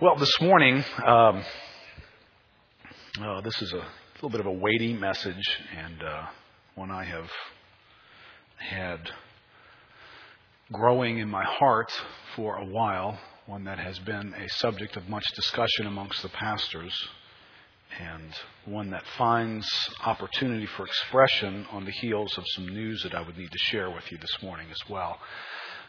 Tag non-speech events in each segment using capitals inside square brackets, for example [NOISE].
Well, this morning, um, uh, this is a little bit of a weighty message, and uh, one I have had growing in my heart for a while, one that has been a subject of much discussion amongst the pastors, and one that finds opportunity for expression on the heels of some news that I would need to share with you this morning as well.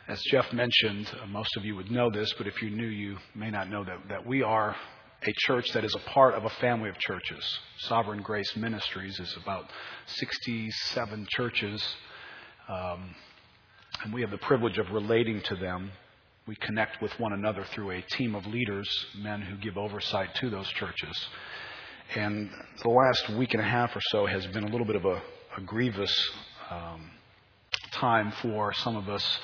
As Jeff mentioned, uh, most of you would know this, but if you're new, you may not know that, that we are a church that is a part of a family of churches. Sovereign Grace Ministries is about 67 churches, um, and we have the privilege of relating to them. We connect with one another through a team of leaders, men who give oversight to those churches. And the last week and a half or so has been a little bit of a, a grievous um, time for some of us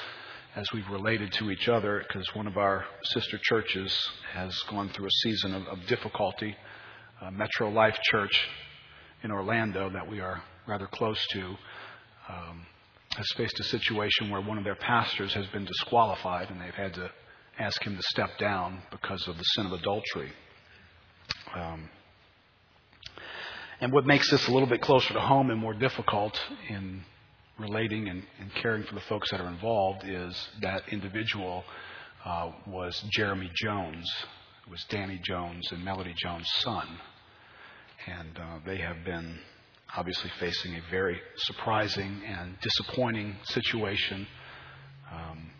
as we've related to each other because one of our sister churches has gone through a season of, of difficulty. Uh, Metro Life Church in Orlando, that we are rather close to, um, has faced a situation where one of their pastors has been disqualified and they've had to ask him to step down because of the sin of adultery. Um, and what makes this a little bit closer to home and more difficult in relating and, and, caring for the folks that are involved is that individual uh, was Jeremy Jones. Was Danny Jones and Melody Jones' son. And uh, they have been obviously facing a very surprising and disappointing situation. Um,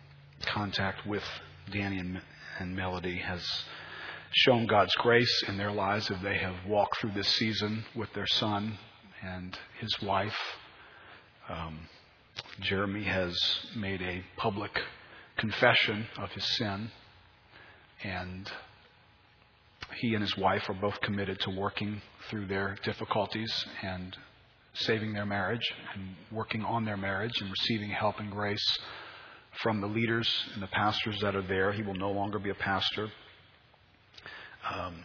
contact with Danny and, and Melody has shown God's grace in their lives as they have walked through this season with their son and his wife um, Jeremy has made a public confession of his sin, and he and his wife are both committed to working through their difficulties and saving their marriage and working on their marriage and receiving help and grace from the leaders and the pastors that are there. He will no longer be a pastor. Um,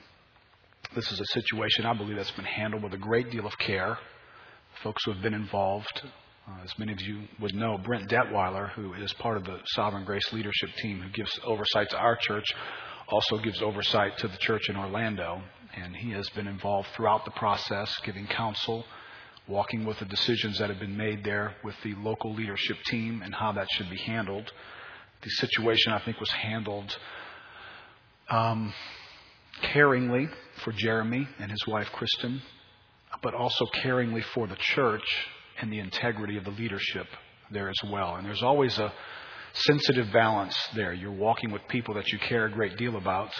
this is a situation I believe that's been handled with a great deal of care. Folks who have been involved uh, as many of you would know, Brent Detwiler, who is part of the Sovereign Grace leadership team who gives oversight to our church, also gives oversight to the church in Orlando. And he has been involved throughout the process, giving counsel, walking with the decisions that have been made there with the local leadership team and how that should be handled. The situation, I think, was handled um, caringly for Jeremy and his wife, Kristen, but also caringly for the church and the integrity of the leadership there as well. And there's always a sensitive balance there. You're walking with people that you care a great deal about.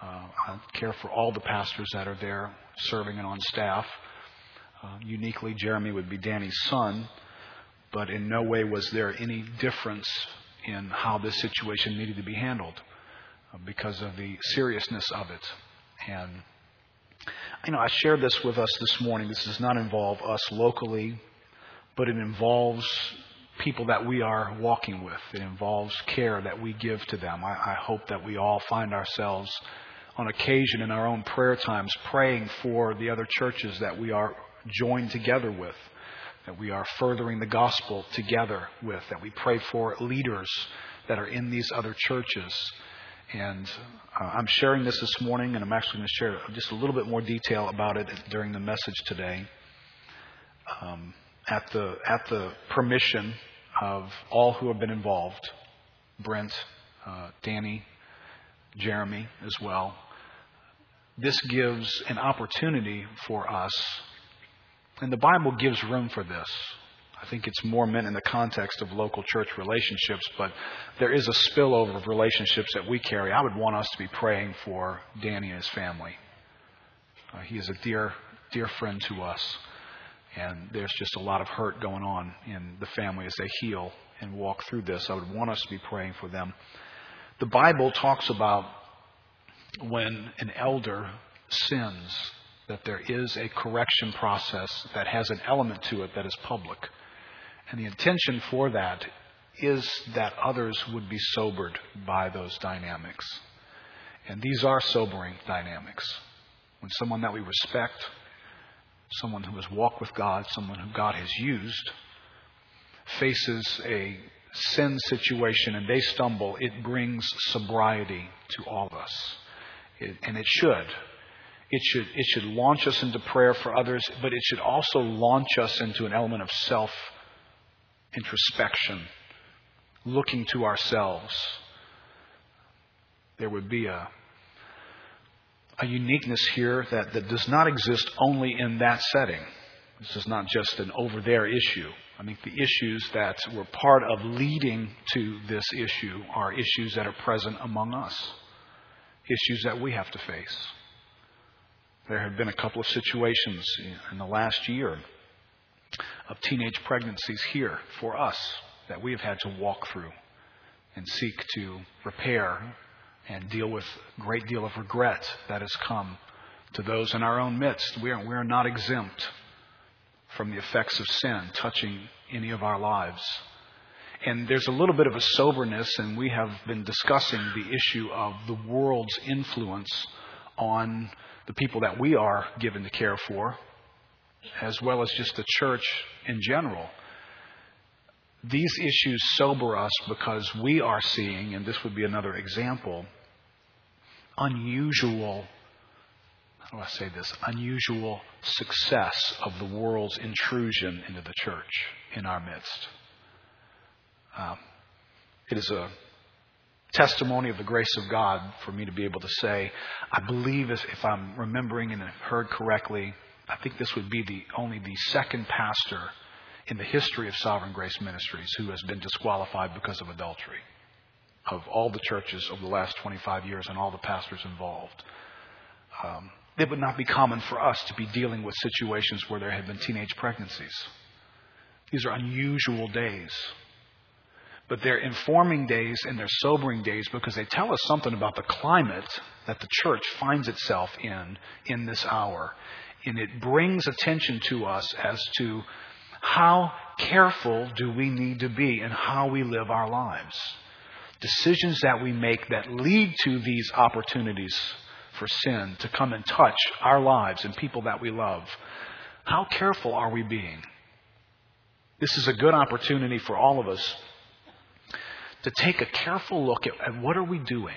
Uh, I care for all the pastors that are there serving and on staff. Uh, uniquely, Jeremy would be Danny's son, but in no way was there any difference in how this situation needed to be handled uh, because of the seriousness of it. And you know, I shared this with us this morning. This does not involve us locally but it involves people that we are walking with. It involves care that we give to them. I, I, hope that we all find ourselves on occasion in our own prayer times praying for the other churches that we are joined together with, that we are furthering the gospel together with, that we pray for leaders that are in these other churches. And uh, I'm sharing this this morning, and I'm actually going to share just a little bit more detail about it during the message today. Um, at the, at the permission of all who have been involved Brent, uh, Danny, Jeremy as well. This gives an opportunity for us, and the Bible gives room for this. I think it's more meant in the context of local church relationships, but there is a spillover of relationships that we carry. I would want us to be praying for Danny and his family. Uh, he is a dear, dear friend to us. And there's just a lot of hurt going on in the family as they heal and walk through this. I would want us to be praying for them. The Bible talks about when an elder sins, that there is a correction process that has an element to it that is public. And the intention for that is that others would be sobered by those dynamics. And these are sobering dynamics. When someone that we respect, someone who has walked with God, someone who God has used, faces a sin situation and they stumble, it brings sobriety to all of us. It, and it should. It should, it should launch us into prayer for others, but it should also launch us into an element of self introspection, looking to ourselves. There would be a, a uniqueness here that, that does not exist only in that setting. This is not just an over there issue. I think the issues that were part of leading to this issue are issues that are present among us, issues that we have to face. There have been a couple of situations in the last year of teenage pregnancies here for us that we have had to walk through and seek to repair and deal with a great deal of regret that has come to those in our own midst. We are, we are not exempt from the effects of sin touching any of our lives. And there's a little bit of a soberness, and we have been discussing the issue of the world's influence on the people that we are given to care for, as well as just the church in general. These issues sober us because we are seeing, and this would be another example, unusual, how do I say this, unusual success of the world's intrusion into the church in our midst. Um, it is a testimony of the grace of God for me to be able to say, I believe, if I'm remembering and heard correctly, I think this would be the only the second pastor in the history of Sovereign Grace Ministries who has been disqualified because of adultery of all the churches over the last 25 years and all the pastors involved. Um, it would not be common for us to be dealing with situations where there have been teenage pregnancies. These are unusual days. But they're informing days and they're sobering days because they tell us something about the climate that the church finds itself in in this hour. And it brings attention to us as to how careful do we need to be in how we live our lives decisions that we make that lead to these opportunities for sin to come and touch our lives and people that we love, how careful are we being? This is a good opportunity for all of us to take a careful look at, at what are we doing?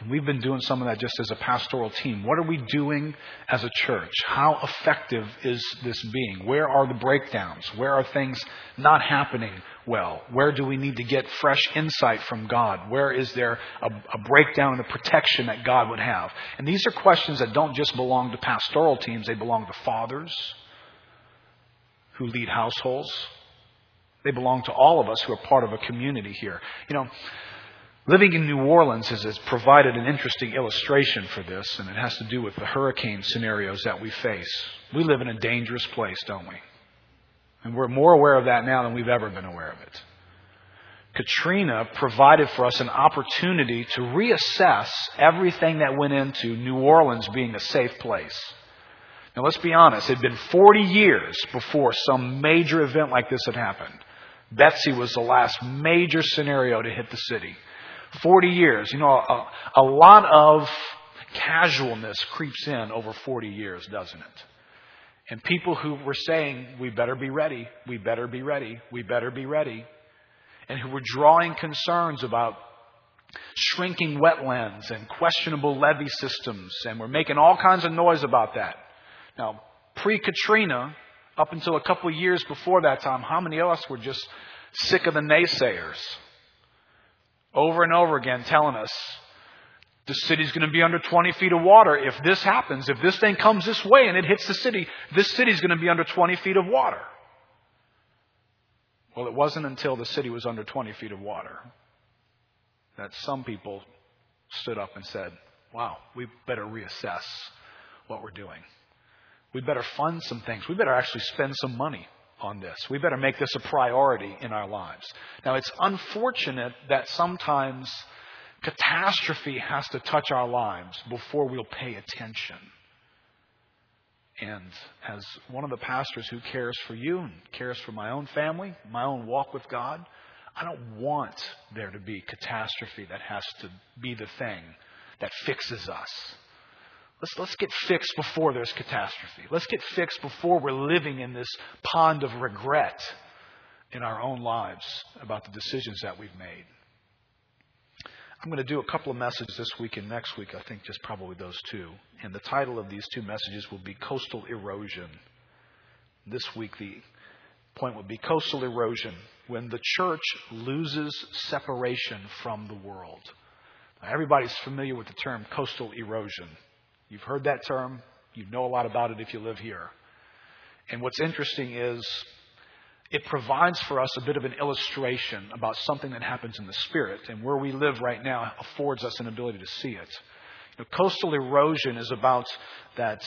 And we've been doing some of that just as a pastoral team. What are we doing as a church? How effective is this being? Where are the breakdowns? Where are things not happening well? Where do we need to get fresh insight from God? Where is there a, a breakdown in the protection that God would have? And these are questions that don't just belong to pastoral teams, they belong to fathers who lead households. They belong to all of us who are part of a community here. You know, Living in New Orleans has, has, provided an interesting illustration for this, and it has to do with the hurricane scenarios that we face. We live in a dangerous place, don't we? And we're more aware of that now than we've ever been aware of it. Katrina provided for us an opportunity to reassess everything that went into New Orleans being a safe place. Now, let's be honest, it had been 40 years before some major event like this had happened. Betsy was the last major scenario to hit the city. 40 years. You know, a, a lot of casualness creeps in over 40 years, doesn't it? And people who were saying, we better be ready, we better be ready, we better be ready, and who were drawing concerns about shrinking wetlands and questionable levee systems, and were making all kinds of noise about that. Now, pre Katrina, up until a couple of years before that time, how many of us were just sick of the naysayers? Over and over again telling us the city's going to be under 20 feet of water. If this happens, if this thing comes this way and it hits the city, this city's going to be under 20 feet of water. Well, it wasn't until the city was under 20 feet of water that some people stood up and said, wow, we better reassess what we're doing. We better fund some things. We better actually spend some money on this. We better make this a priority in our lives. Now, it's unfortunate that sometimes catastrophe has to touch our lives before we'll pay attention. And as one of the pastors who cares for you and cares for my own family, my own walk with God, I don't want there to be catastrophe that has to be the thing that fixes us. Let's, let's get fixed before there's catastrophe. Let's get fixed before we're living in this pond of regret in our own lives about the decisions that we've made. I'm going to do a couple of messages this week and next week. I think just probably those two. And the title of these two messages will be Coastal Erosion. This week, the point would be Coastal Erosion when the church loses separation from the world. Now, everybody's familiar with the term coastal erosion. You've heard that term. You know a lot about it if you live here. And what's interesting is it provides for us a bit of an illustration about something that happens in the spirit. And where we live right now affords us an ability to see it. You know, coastal erosion is about that,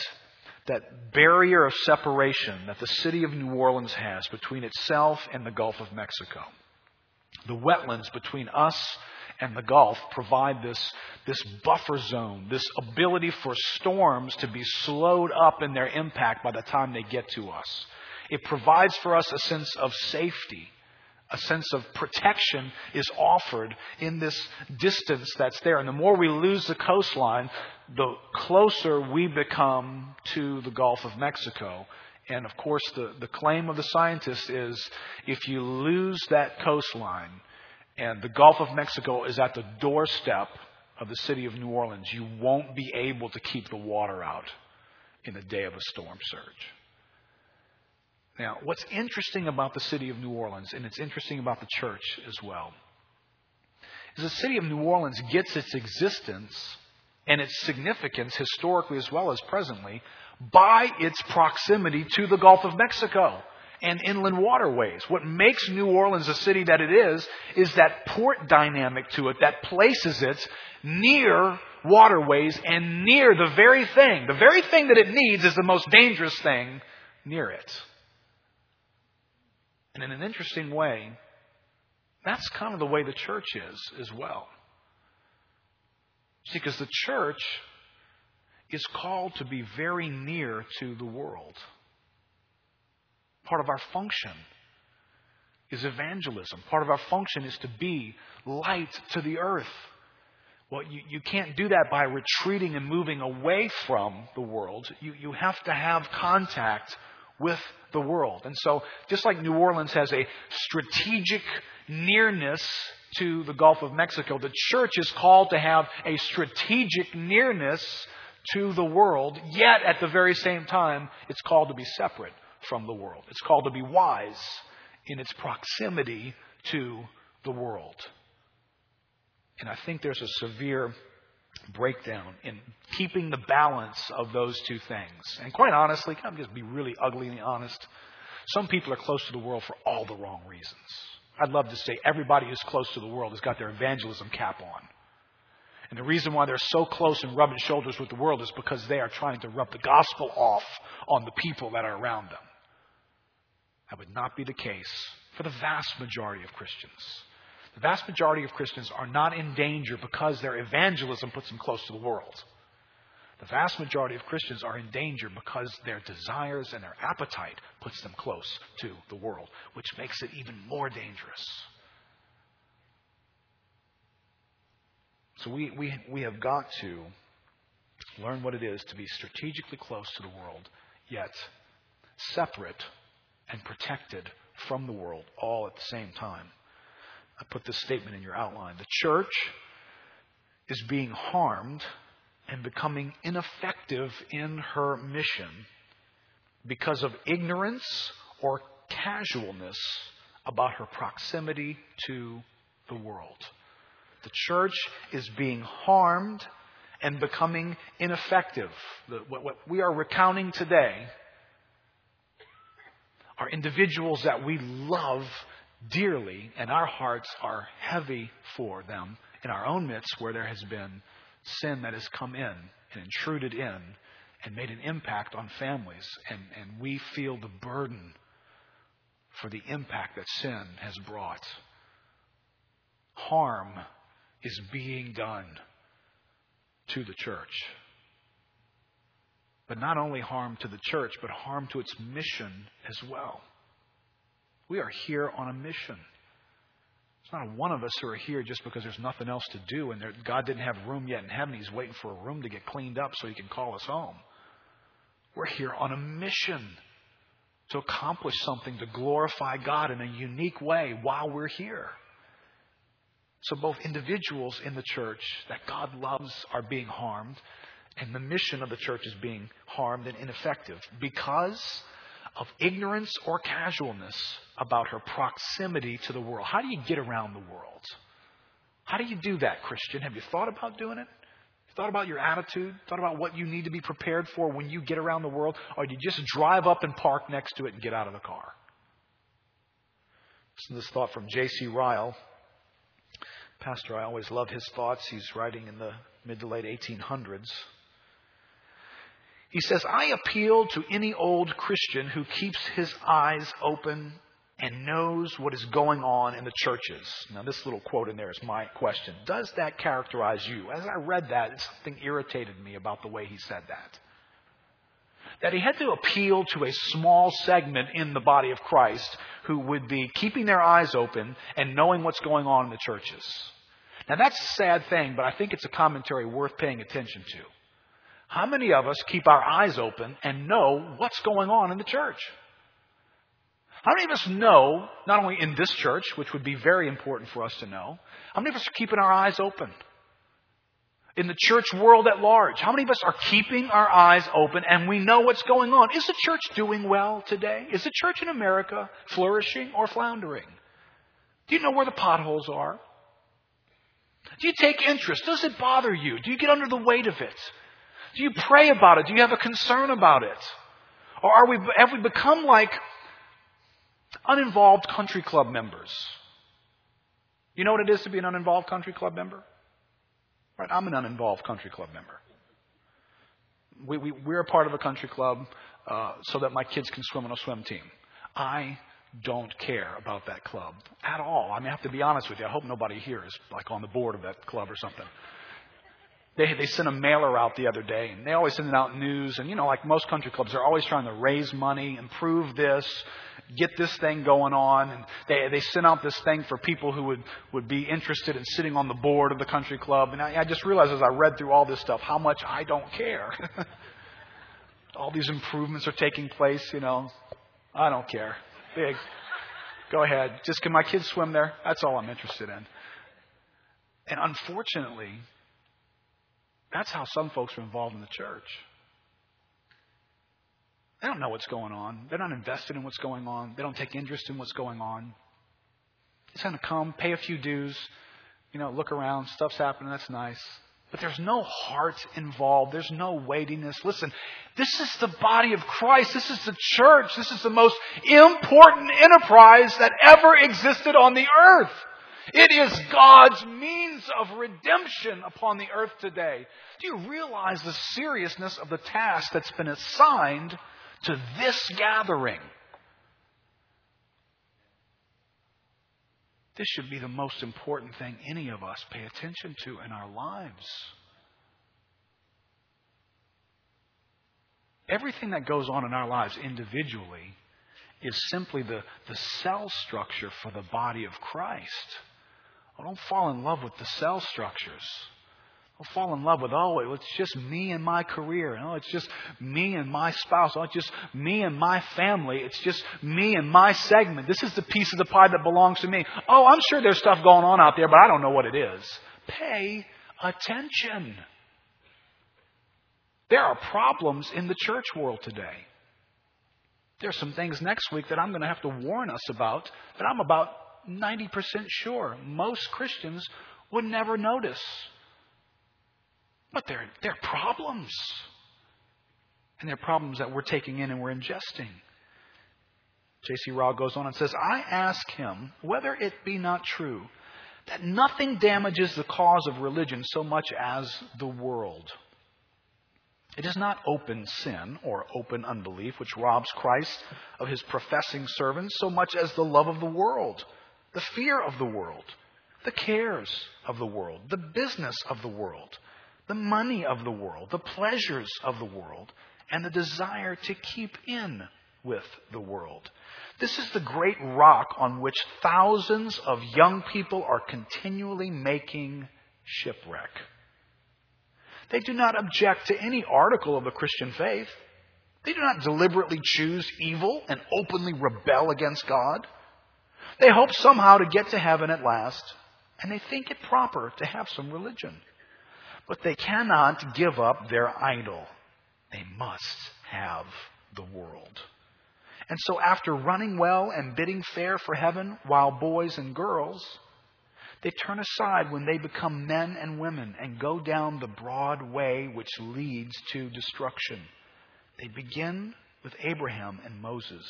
that barrier of separation that the city of New Orleans has between itself and the Gulf of Mexico. The wetlands between us and the Gulf provide this, this buffer zone, this ability for storms to be slowed up in their impact by the time they get to us. It provides for us a sense of safety. A sense of protection is offered in this distance that's there. And the more we lose the coastline, the closer we become to the Gulf of Mexico. And of course, the, the claim of the scientists is if you lose that coastline and the Gulf of Mexico is at the doorstep of the city of New Orleans, you won't be able to keep the water out in the day of a storm surge. Now, what's interesting about the city of New Orleans, and it's interesting about the church as well, is the city of New Orleans gets its existence and its significance historically as well as presently by its proximity to the Gulf of Mexico and inland waterways. What makes New Orleans the city that it is is that port dynamic to it that places it near waterways and near the very thing. The very thing that it needs is the most dangerous thing near it. And in an interesting way, that's kind of the way the church is as well. See, because the church is called to be very near to the world. Part of our function is evangelism. Part of our function is to be light to the earth. Well, you, you can't do that by retreating and moving away from the world. You, you have to have contact with the world. And so, just like New Orleans has a strategic nearness to the Gulf of Mexico, the church is called to have a strategic nearness to the world, yet at the very same time, it's called to be separate from the world. It's called to be wise in its proximity to the world. And I think there's a severe breakdown in keeping the balance of those two things. And quite honestly, can I just be really ugly and honest? Some people are close to the world for all the wrong reasons. I'd love to say everybody who's close to the world has got their evangelism cap on. And the reason why they're so close and rubbing shoulders with the world is because they are trying to rub the gospel off on the people that are around them. That would not be the case for the vast majority of Christians. The vast majority of Christians are not in danger because their evangelism puts them close to the world. The vast majority of Christians are in danger because their desires and their appetite puts them close to the world, which makes it even more dangerous. So we, we, we have got to learn what it is to be strategically close to the world, yet separate and protected from the world all at the same time. I put this statement in your outline. The church is being harmed and becoming ineffective in her mission because of ignorance or casualness about her proximity to the world. The church is being harmed and becoming ineffective. The, what, what we are recounting today are individuals that we love dearly, and our hearts are heavy for them in our own midst where there has been sin that has come in and intruded in and made an impact on families. And, and we feel the burden for the impact that sin has brought. Harm is being done to the church. But not only harm to the church, but harm to its mission as well. We are here on a mission. It's not one of us who are here just because there's nothing else to do and there, God didn't have room yet in heaven. He's waiting for a room to get cleaned up so he can call us home. We're here on a mission to accomplish something to glorify God in a unique way while we're here. So both individuals in the church that God loves are being harmed, and the mission of the church is being harmed and ineffective because of ignorance or casualness about her proximity to the world. How do you get around the world? How do you do that, Christian? Have you thought about doing it? Thought about your attitude? Thought about what you need to be prepared for when you get around the world? Or do you just drive up and park next to it and get out of the car? This thought from J.C. Ryle. Pastor, I always loved his thoughts. He's writing in the mid to late 1800s. He says, I appeal to any old Christian who keeps his eyes open and knows what is going on in the churches. Now, this little quote in there is my question. Does that characterize you? As I read that, something irritated me about the way he said that. That he had to appeal to a small segment in the body of Christ who would be keeping their eyes open and knowing what's going on in the churches. Now, that's a sad thing, but I think it's a commentary worth paying attention to. How many of us keep our eyes open and know what's going on in the church? How many of us know, not only in this church, which would be very important for us to know, how many of us are keeping our eyes open? In the church world at large, how many of us are keeping our eyes open and we know what's going on? Is the church doing well today? Is the church in America flourishing or floundering? Do you know where the potholes are? Do you take interest? Does it bother you? Do you get under the weight of it? Do you pray about it? Do you have a concern about it? Or are we, have we become like uninvolved country club members? You know what it is to be an uninvolved country club member? Right, I'm an uninvolved country club member. We, we, we're a part of a country club uh, so that my kids can swim on a swim team. I don't care about that club at all. I mean, I have to be honest with you. I hope nobody here is like on the board of that club or something. They, they sent a mailer out the other day, and they always send it out news. And, you know, like most country clubs, they're always trying to raise money, improve this, get this thing going on. And they, they sent out this thing for people who would, would be interested in sitting on the board of the country club. And I, I just realized as I read through all this stuff how much I don't care. [LAUGHS] all these improvements are taking place, you know. I don't care. Big. Go ahead. Just can my kids swim there? That's all I'm interested in. And unfortunately, that's how some folks are involved in the church. They don't know what's going on. They're not invested in what's going on. They don't take interest in what's going on. It's going to come, pay a few dues, you know, look around, stuff's happening, that's nice. But there's no heart involved. There's no weightiness. Listen, this is the body of Christ. This is the church. This is the most important enterprise that ever existed on the earth. It is God's means of redemption upon the earth today. Do you realize the seriousness of the task that's been assigned to this gathering? This should be the most important thing any of us pay attention to in our lives. Everything that goes on in our lives individually is simply the, the cell structure for the body of Christ. Oh, don't fall in love with the cell structures. Don't fall in love with, oh, it's just me and my career. Oh, it's just me and my spouse. Oh, it's just me and my family. It's just me and my segment. This is the piece of the pie that belongs to me. Oh, I'm sure there's stuff going on out there, but I don't know what it is. Pay attention. There are problems in the church world today. There's some things next week that I'm going to have to warn us about that I'm about 90% sure most Christians would never notice. But they're, they're problems. And they're problems that we're taking in and we're ingesting. J.C. Ryle goes on and says, I ask him whether it be not true that nothing damages the cause of religion so much as the world. It is not open sin or open unbelief which robs Christ of his professing servants so much as the love of the world the fear of the world, the cares of the world, the business of the world, the money of the world, the pleasures of the world, and the desire to keep in with the world. This is the great rock on which thousands of young people are continually making shipwreck. They do not object to any article of the Christian faith. They do not deliberately choose evil and openly rebel against God. They hope somehow to get to heaven at last and they think it proper to have some religion. But they cannot give up their idol. They must have the world. And so, after running well and bidding fair for heaven, while boys and girls, they turn aside when they become men and women and go down the broad way which leads to destruction. They begin with Abraham and Moses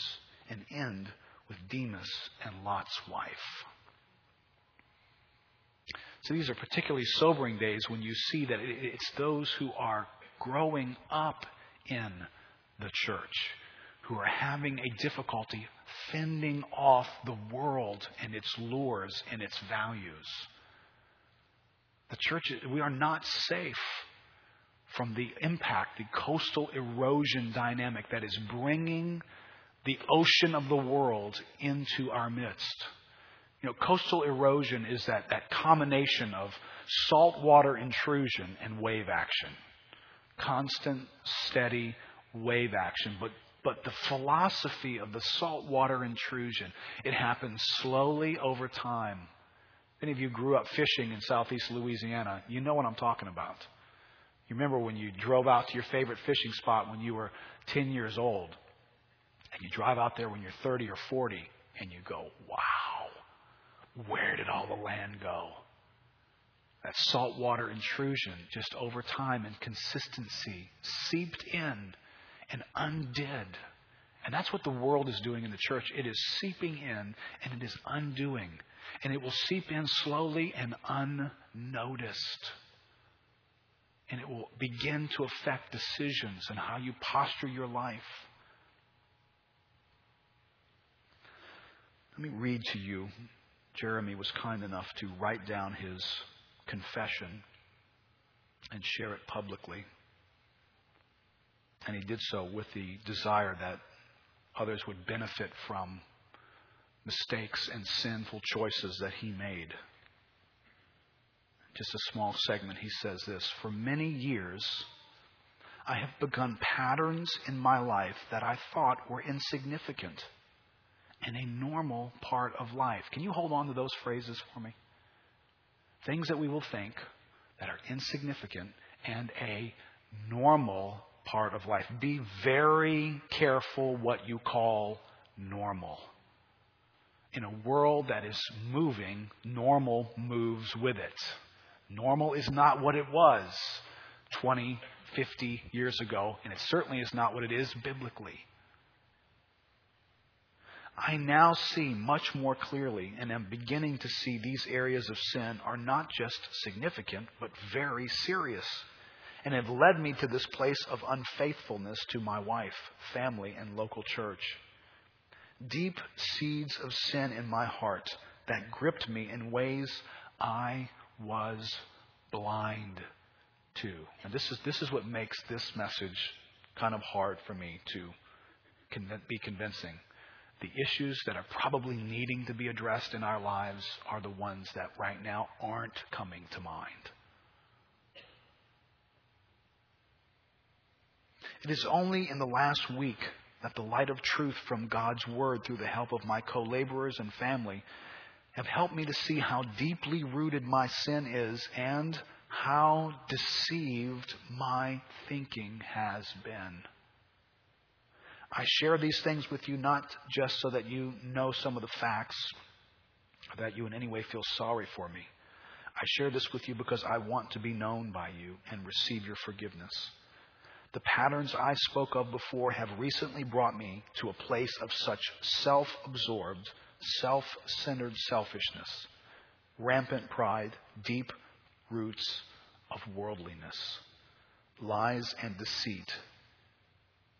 and end with Demas and Lot's wife. So these are particularly sobering days when you see that it's those who are growing up in the church who are having a difficulty fending off the world and its lures and its values. The church, we are not safe from the impact, the coastal erosion dynamic that is bringing the ocean of the world into our midst. You know, coastal erosion is that, that combination of saltwater intrusion and wave action. Constant, steady wave action, but but the philosophy of the saltwater intrusion, it happens slowly over time. Any of you grew up fishing in southeast Louisiana, you know what I'm talking about. You remember when you drove out to your favorite fishing spot when you were 10 years old, and you drive out there when you're 30 or 40, and you go, wow, where did all the land go? That saltwater intrusion, just over time and consistency, seeped in and undid. And that's what the world is doing in the church. It is seeping in and it is undoing. And it will seep in slowly and unnoticed. And it will begin to affect decisions and how you posture your life. Let me read to you. Jeremy was kind enough to write down his confession and share it publicly. And he did so with the desire that others would benefit from mistakes and sinful choices that he made. Just a small segment, he says this For many years, I have begun patterns in my life that I thought were insignificant and a normal part of life. Can you hold on to those phrases for me? Things that we will think that are insignificant and a normal part of life. Be very careful what you call normal. In a world that is moving, normal moves with it. Normal is not what it was 20, 50 years ago, and it certainly is not what it is biblically. I now see much more clearly and am beginning to see these areas of sin are not just significant, but very serious and have led me to this place of unfaithfulness to my wife, family, and local church. Deep seeds of sin in my heart that gripped me in ways I was blind to. And this is, this is what makes this message kind of hard for me to be convincing. The issues that are probably needing to be addressed in our lives are the ones that right now aren't coming to mind. It is only in the last week that the light of truth from God's Word, through the help of my co laborers and family, have helped me to see how deeply rooted my sin is and how deceived my thinking has been. I share these things with you not just so that you know some of the facts, that you in any way feel sorry for me. I share this with you because I want to be known by you and receive your forgiveness. The patterns I spoke of before have recently brought me to a place of such self absorbed, self centered selfishness, rampant pride, deep roots of worldliness, lies, and deceit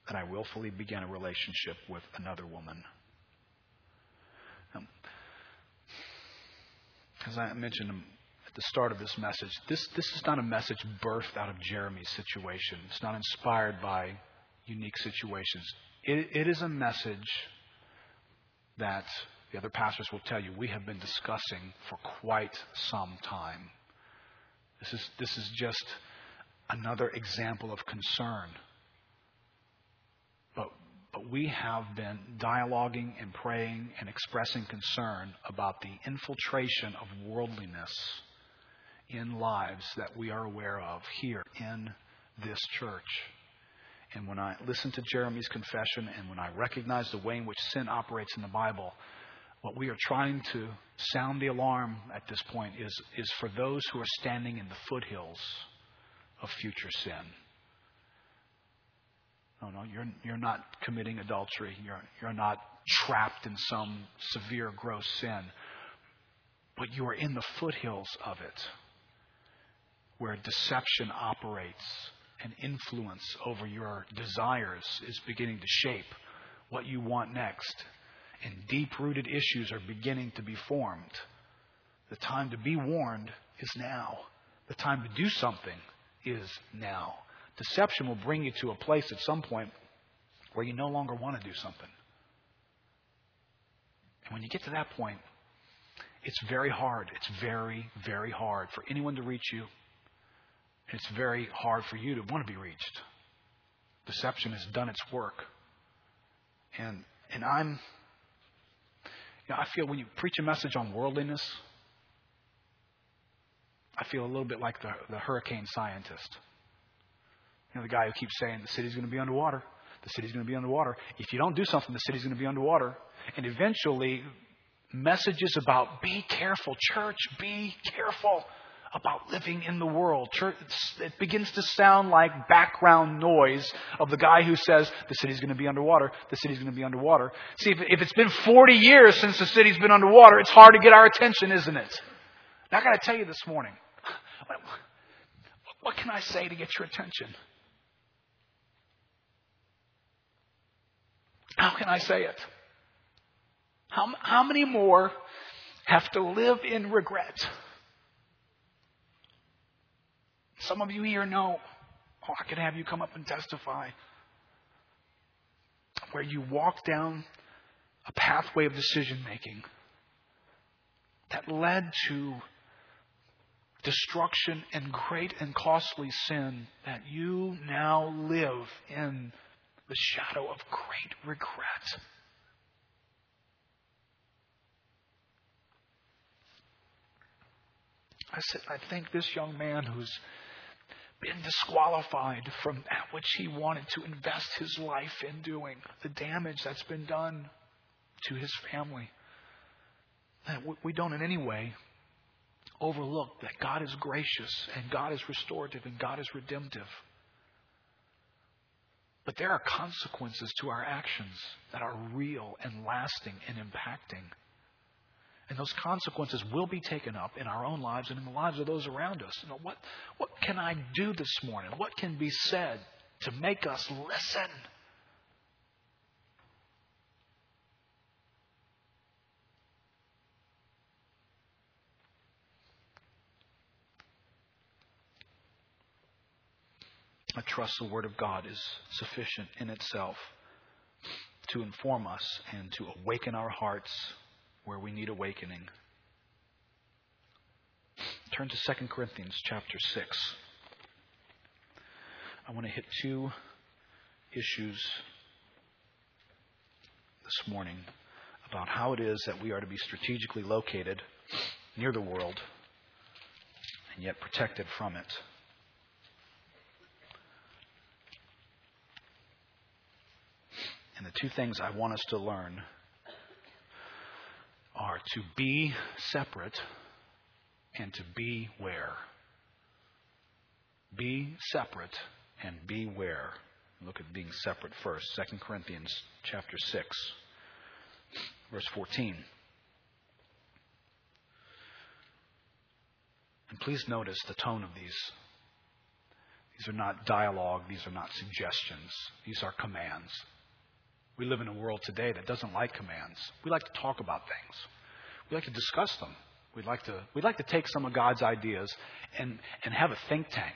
that I willfully began a relationship with another woman. Um, as I mentioned at the start of this message, this, this is not a message birthed out of Jeremy's situation. It's not inspired by unique situations. It, it is a message that the other pastors will tell you we have been discussing for quite some time. This is, this is just another example of concern. But we have been dialoguing and praying and expressing concern about the infiltration of worldliness in lives that we are aware of here in this church. And when I listen to Jeremy's confession and when I recognize the way in which sin operates in the Bible, what we are trying to sound the alarm at this point is, is for those who are standing in the foothills of future sin. No, no, you're, you're not committing adultery. You're, you're not trapped in some severe, gross sin. But you are in the foothills of it, where deception operates and influence over your desires is beginning to shape what you want next. And deep rooted issues are beginning to be formed. The time to be warned is now. The time to do something is now. Deception will bring you to a place at some point where you no longer want to do something. And when you get to that point, it's very hard. It's very, very hard for anyone to reach you. It's very hard for you to want to be reached. Deception has done its work. And and I'm you know, I feel when you preach a message on worldliness, I feel a little bit like the, the hurricane scientist. You know, the guy who keeps saying the city's going to be underwater. The city's going to be underwater. If you don't do something, the city's going to be underwater. And eventually, messages about be careful, church, be careful about living in the world. Church, it begins to sound like background noise of the guy who says the city's going to be underwater. The city's going to be underwater. See, if it's been 40 years since the city's been underwater, it's hard to get our attention, isn't it? Now, I got to tell you this morning, [LAUGHS] what can I say to get your attention? How can I say it? How, how many more have to live in regret? Some of you here know. Oh, I could have you come up and testify. Where you walk down a pathway of decision making that led to destruction and great and costly sin that you now live in the shadow of great regret. I said, I think this young man who's been disqualified from that which he wanted to invest his life in doing, the damage that's been done to his family, that we don't in any way overlook that God is gracious and God is restorative and God is redemptive. But there are consequences to our actions that are real and lasting and impacting. And those consequences will be taken up in our own lives and in the lives of those around us. You know, what, what can I do this morning? What can be said to make us listen? I trust the Word of God is sufficient in itself to inform us and to awaken our hearts where we need awakening. Turn to 2 Corinthians chapter 6. I want to hit two issues this morning about how it is that we are to be strategically located near the world and yet protected from it. And the two things I want us to learn are to be separate and to be where. Be separate and beware. Look at being separate first. 2 Corinthians chapter 6, verse 14. And please notice the tone of these. These are not dialogue, these are not suggestions, these are commands. We live in a world today that doesn't like commands. We like to talk about things. We like to discuss them. We'd like to, we'd like to take some of God's ideas and, and have a think tank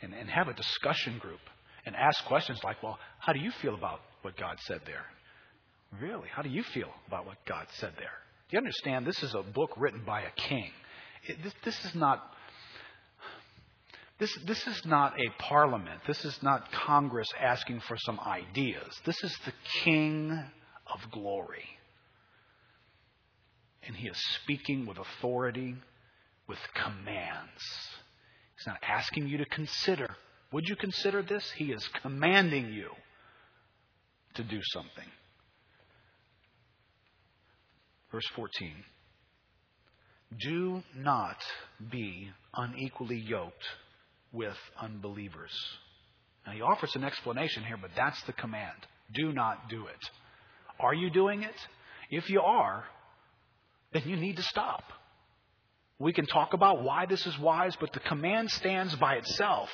and, and have a discussion group and ask questions like, well, how do you feel about what God said there? Really? How do you feel about what God said there? Do you understand? This is a book written by a king. It, this, this is not This, this is not a parliament. This is not Congress asking for some ideas. This is the King of glory. And he is speaking with authority, with commands. He's not asking you to consider. Would you consider this? He is commanding you to do something. Verse 14 Do not be unequally yoked with unbelievers. Now, he offers an explanation here, but that's the command. Do not do it. Are you doing it? If you are, then you need to stop. We can talk about why this is wise, but the command stands by itself.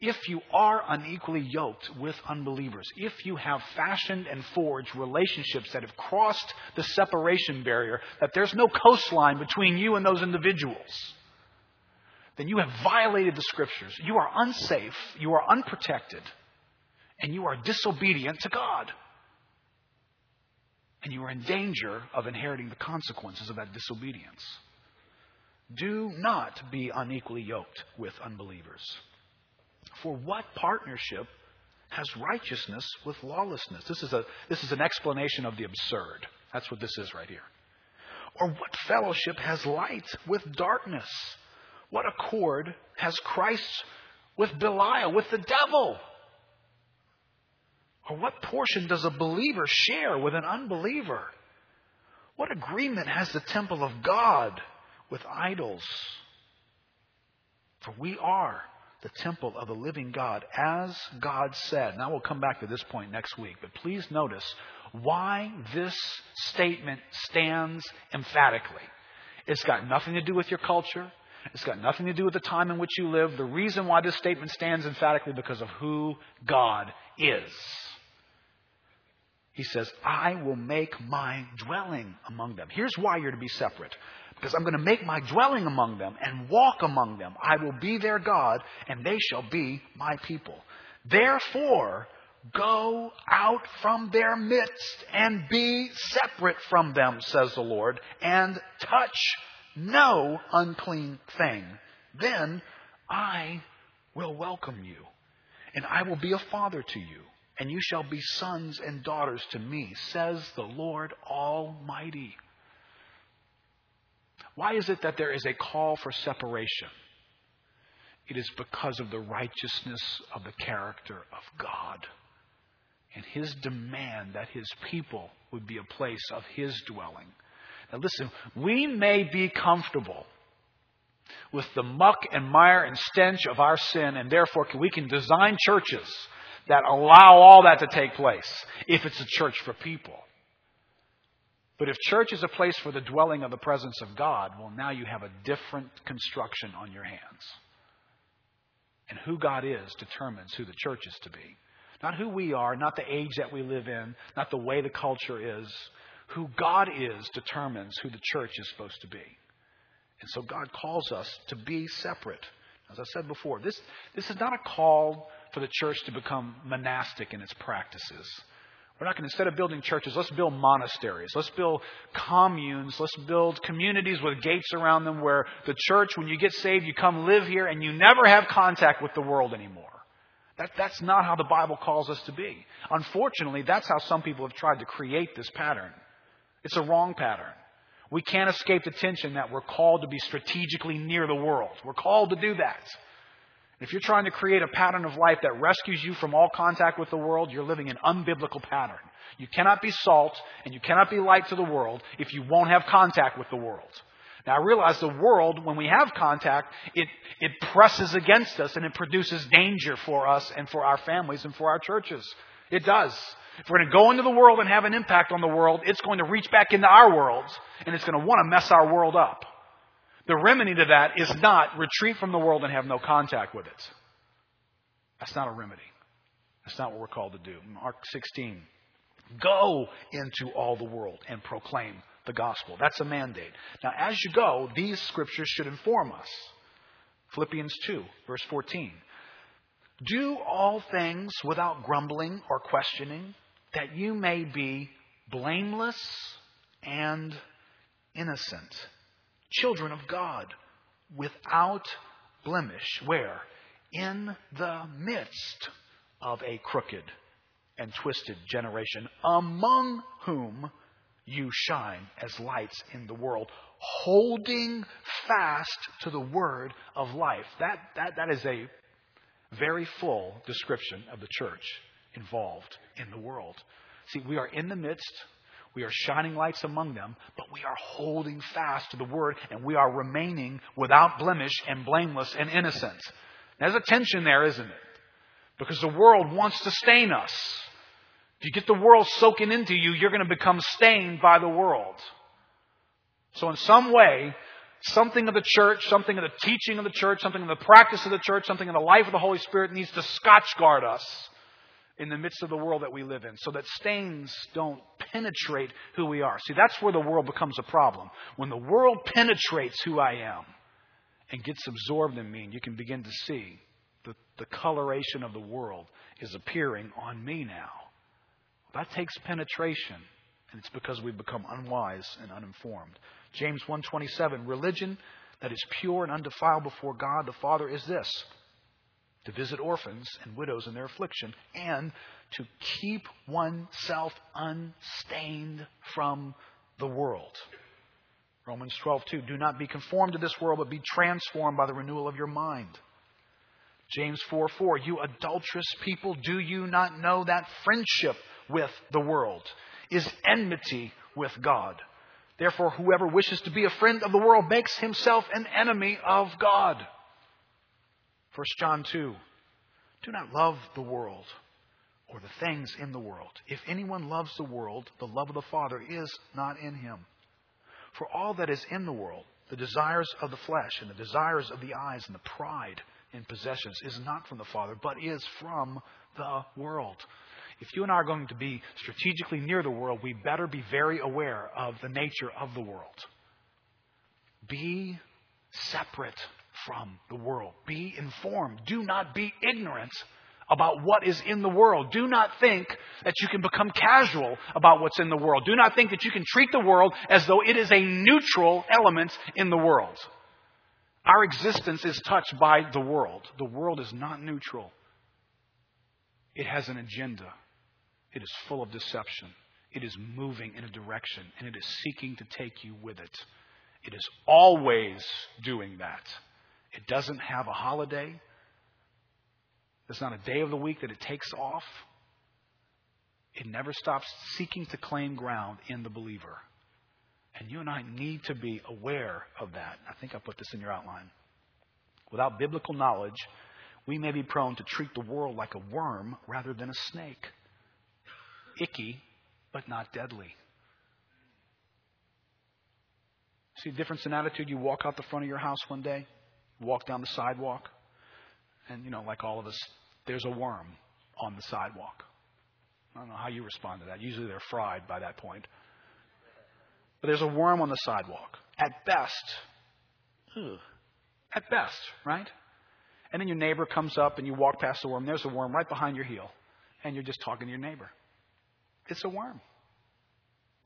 If you are unequally yoked with unbelievers, if you have fashioned and forged relationships that have crossed the separation barrier, that there's no coastline between you and those individuals, then you have violated the scriptures. You are unsafe, you are unprotected, and you are disobedient to God. And you are in danger of inheriting the consequences of that disobedience. Do not be unequally yoked with unbelievers. For what partnership has righteousness with lawlessness? This is, a, this is an explanation of the absurd. That's what this is right here. Or what fellowship has light with darkness? What accord has Christ with Belial, with the devil? Or what portion does a believer share with an unbeliever? What agreement has the temple of God with idols? For we are the temple of the living God, as God said. Now we'll come back to this point next week, but please notice why this statement stands emphatically. It's got nothing to do with your culture. It's got nothing to do with the time in which you live. The reason why this statement stands emphatically because of who God is. He says, I will make my dwelling among them. Here's why you're to be separate because I'm going to make my dwelling among them and walk among them. I will be their God, and they shall be my people. Therefore, go out from their midst and be separate from them, says the Lord, and touch no unclean thing. Then I will welcome you, and I will be a father to you, and you shall be sons and daughters to me, says the Lord Almighty. Why is it that there is a call for separation? It is because of the righteousness of the character of God and his demand that his people would be a place of his dwelling. Now, listen, we may be comfortable with the muck and mire and stench of our sin, and therefore we can design churches that allow all that to take place if it's a church for people. But if church is a place for the dwelling of the presence of God, well, now you have a different construction on your hands. And who God is determines who the church is to be. Not who we are, not the age that we live in, not the way the culture is. Who God is determines who the church is supposed to be. And so God calls us to be separate. As I said before, this, this is not a call for the church to become monastic in its practices. We're not going to, instead of building churches, let's build monasteries. Let's build communes. Let's build communities with gates around them where the church, when you get saved, you come live here and you never have contact with the world anymore. That, that's not how the Bible calls us to be. Unfortunately, that's how some people have tried to create this pattern. It's a wrong pattern. We can't escape the tension that we're called to be strategically near the world. We're called to do that. If you're trying to create a pattern of life that rescues you from all contact with the world, you're living an unbiblical pattern. You cannot be salt and you cannot be light to the world if you won't have contact with the world. Now I realize the world, when we have contact, it, it presses against us and it produces danger for us and for our families and for our churches. It does. If we're going to go into the world and have an impact on the world, it's going to reach back into our worlds and it's going to want to mess our world up. The remedy to that is not retreat from the world and have no contact with it. That's not a remedy. That's not what we're called to do. Mark 16. Go into all the world and proclaim the gospel. That's a mandate. Now, as you go, these scriptures should inform us. Philippians 2, verse 14. Do all things without grumbling or questioning, that you may be blameless and innocent children of God without blemish. Where? In the midst of a crooked and twisted generation, among whom you shine as lights in the world, holding fast to the word of life. That, that, that is a very full description of the church involved in the world. See, we are in the midst, we are shining lights among them, but we are holding fast to the word and we are remaining without blemish and blameless and innocent. There's a tension there, isn't it? Because the world wants to stain us. If you get the world soaking into you, you're going to become stained by the world. So in some way, something of the church, something of the teaching of the church, something of the practice of the church, something of the life of the Holy Spirit needs to scotch guard us in the midst of the world that we live in so that stains don't penetrate who we are. See, that's where the world becomes a problem. When the world penetrates who I am and gets absorbed in me, and you can begin to see that the coloration of the world is appearing on me now. That takes penetration, and it's because we've become unwise and uninformed. James 1:27 Religion that is pure and undefiled before God the Father is this: to visit orphans and widows in their affliction and to keep oneself unstained from the world. Romans 12:2 Do not be conformed to this world but be transformed by the renewal of your mind. James 4 4, you adulterous people, do you not know that friendship with the world is enmity with God? Therefore, whoever wishes to be a friend of the world makes himself an enemy of God. 1 John 2, do not love the world or the things in the world. If anyone loves the world, the love of the Father is not in him. For all that is in the world, the desires of the flesh and the desires of the eyes and the pride in possessions is not from the Father, but is from the world. If you and I are going to be strategically near the world, we better be very aware of the nature of the world. Be separate from the world. Be informed. Do not be ignorant about what is in the world. Do not think that you can become casual about what's in the world. Do not think that you can treat the world as though it is a neutral element in the world. Our existence is touched by the world. The world is not neutral, it has an agenda, it is full of deception. It is moving in a direction, and it is seeking to take you with it. It is always doing that. It doesn't have a holiday. There's not a day of the week that it takes off. It never stops seeking to claim ground in the believer. And you and I need to be aware of that. I think I put this in your outline. Without biblical knowledge, we may be prone to treat the world like a worm rather than a snake. Icky, but not deadly. See the difference in attitude? You walk out the front of your house one day, walk down the sidewalk, and, you know, like all of us, there's a worm on the sidewalk. I don't know how you respond to that. Usually they're fried by that point. But there's a worm on the sidewalk. At best, ugh, at best, right? And then your neighbor comes up and you walk past the worm. There's a worm right behind your heel. And you're just talking to your neighbor. It's a worm.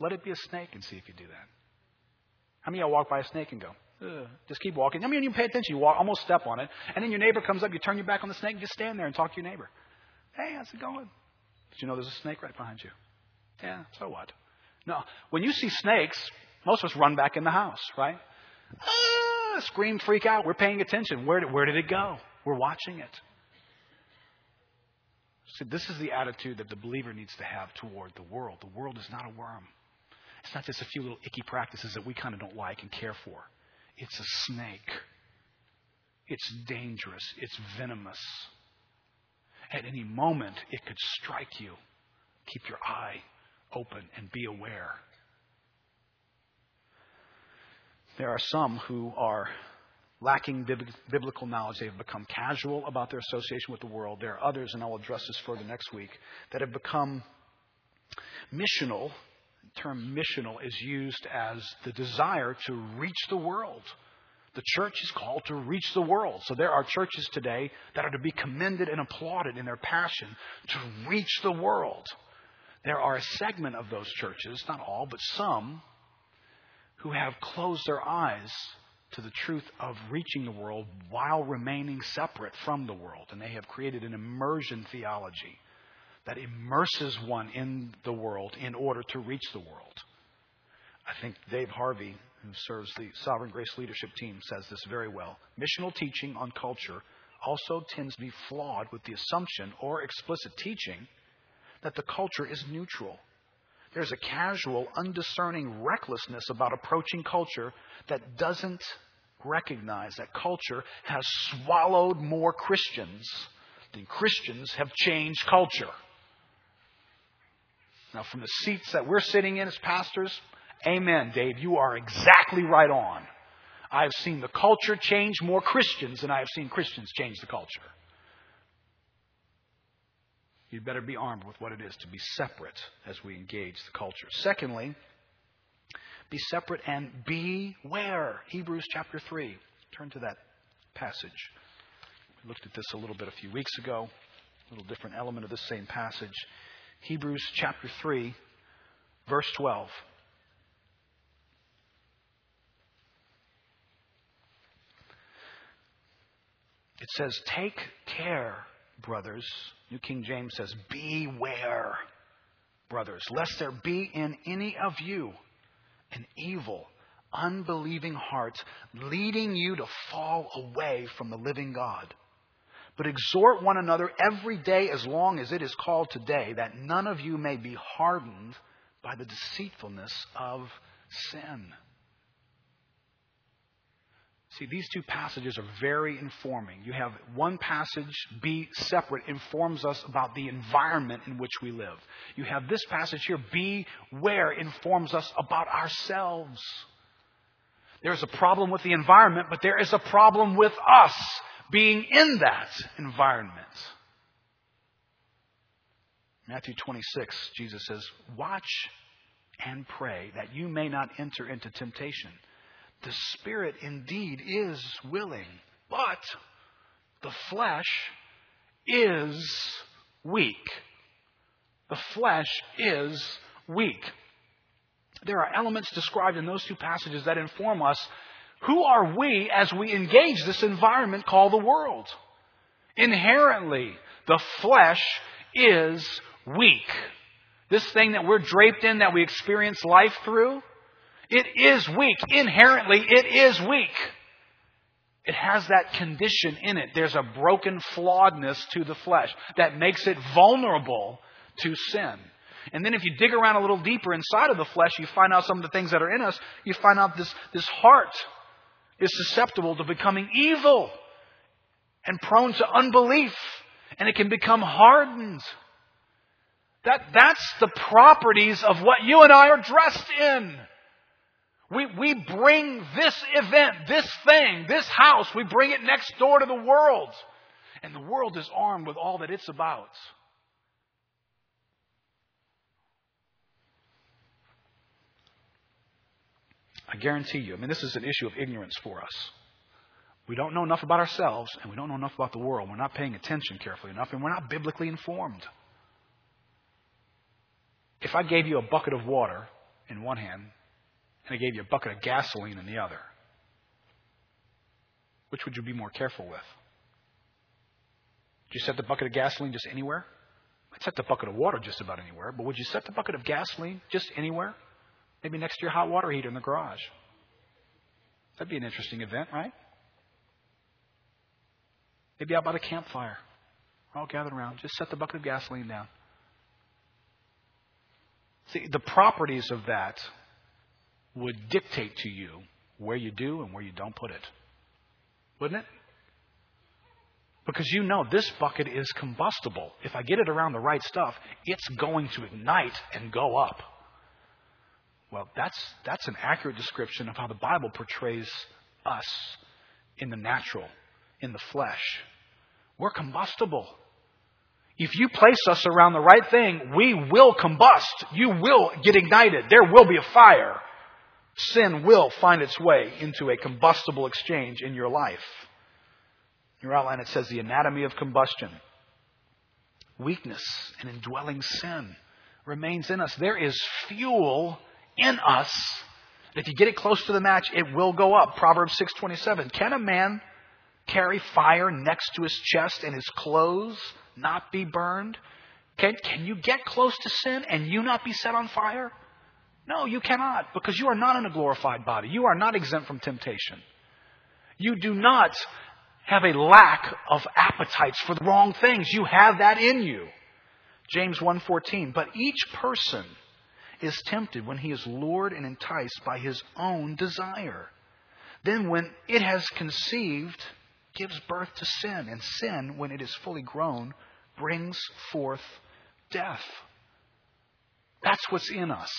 Let it be a snake and see if you do that. How many of y'all walk by a snake and go, Just keep walking? I mean, you pay attention. You walk, almost step on it. And then your neighbor comes up. You turn your back on the snake and just stand there and talk to your neighbor. Hey, how's it going? Did you know there's a snake right behind you? Yeah, so what? No. When you see snakes, most of us run back in the house, right? Ah, scream, freak out. We're paying attention. Where did, where did it go? We're watching it. See, this is the attitude that the believer needs to have toward the world. The world is not a worm. It's not just a few little icky practices that we kind of don't like and care for. It's a snake. It's dangerous. It's venomous. At any moment, it could strike you. Keep your eye open and be aware. There are some who are lacking biblical knowledge. They have become casual about their association with the world. There are others, and I'll address this further next week, that have become missional. Term missional is used as the desire to reach the world. The church is called to reach the world. So there are churches today that are to be commended and applauded in their passion to reach the world. There are a segment of those churches, not all, but some, who have closed their eyes to the truth of reaching the world while remaining separate from the world. And they have created an immersion theology that immerses one in the world in order to reach the world. I think Dave Harvey, who serves the Sovereign Grace Leadership Team, says this very well. Missional teaching on culture also tends to be flawed with the assumption or explicit teaching that the culture is neutral. There's a casual, undiscerning recklessness about approaching culture that doesn't recognize that culture has swallowed more Christians than Christians have changed culture. Now, from the seats that we're sitting in as pastors, amen, Dave, you are exactly right on. I have seen the culture change more Christians than I have seen Christians change the culture. You'd better be armed with what it is to be separate as we engage the culture. Secondly, be separate and beware. Hebrews chapter 3. Turn to that passage. We looked at this a little bit a few weeks ago, a little different element of the same passage. Hebrews chapter 3, verse 12. It says, Take care, brothers. New King James says, Beware, brothers, lest there be in any of you an evil, unbelieving heart leading you to fall away from the living God. But exhort one another every day as long as it is called today, that none of you may be hardened by the deceitfulness of sin. See, these two passages are very informing. You have one passage, be separate, informs us about the environment in which we live. You have this passage here, be where, informs us about ourselves. There's a problem with the environment, but there is a problem with us being in that environment. Matthew 26, Jesus says, Watch and pray that you may not enter into temptation. The spirit indeed is willing, but the flesh is weak. The flesh is weak. There are elements described in those two passages that inform us who are we as we engage this environment called the world? Inherently, the flesh is weak. This thing that we're draped in, that we experience life through, it is weak. Inherently, it is weak. It has that condition in it. There's a broken flawedness to the flesh that makes it vulnerable to sin. And then if you dig around a little deeper inside of the flesh, you find out some of the things that are in us. You find out this, this heart is susceptible to becoming evil and prone to unbelief. And it can become hardened. That, that's the properties of what you and I are dressed in. We, we bring this event, this thing, this house, we bring it next door to the world. And the world is armed with all that it's about. I guarantee you, I mean, this is an issue of ignorance for us. We don't know enough about ourselves, and we don't know enough about the world. We're not paying attention carefully enough, and we're not biblically informed. If I gave you a bucket of water in one hand, and I gave you a bucket of gasoline in the other, which would you be more careful with? Would you set the bucket of gasoline just anywhere? I'd set the bucket of water just about anywhere, but would you set the bucket of gasoline just anywhere? Maybe next to your hot water heater in the garage. That'd be an interesting event, right? Maybe out by the campfire. All gathered around. Just set the bucket of gasoline down. See, the properties of that would dictate to you where you do and where you don't put it. Wouldn't it? Because you know this bucket is combustible. If I get it around the right stuff, it's going to ignite and go up. Well, that's, that's an accurate description of how the Bible portrays us in the natural, in the flesh. We're combustible. If you place us around the right thing, we will combust. You will get ignited. There will be a fire. Sin will find its way into a combustible exchange in your life. In your outline, it says the anatomy of combustion. Weakness and indwelling sin remains in us. There is fuel in us If you get it close to the match, it will go up. Proverbs 6:27. Can a man carry fire next to his chest and his clothes not be burned? Can, can you get close to sin and you not be set on fire? No, you cannot, because you are not in a glorified body. You are not exempt from temptation. You do not have a lack of appetites for the wrong things. You have that in you. James 1:14. But each person is tempted when he is lured and enticed by his own desire. Then when it has conceived, gives birth to sin, and sin, when it is fully grown, brings forth death. That's what's in us.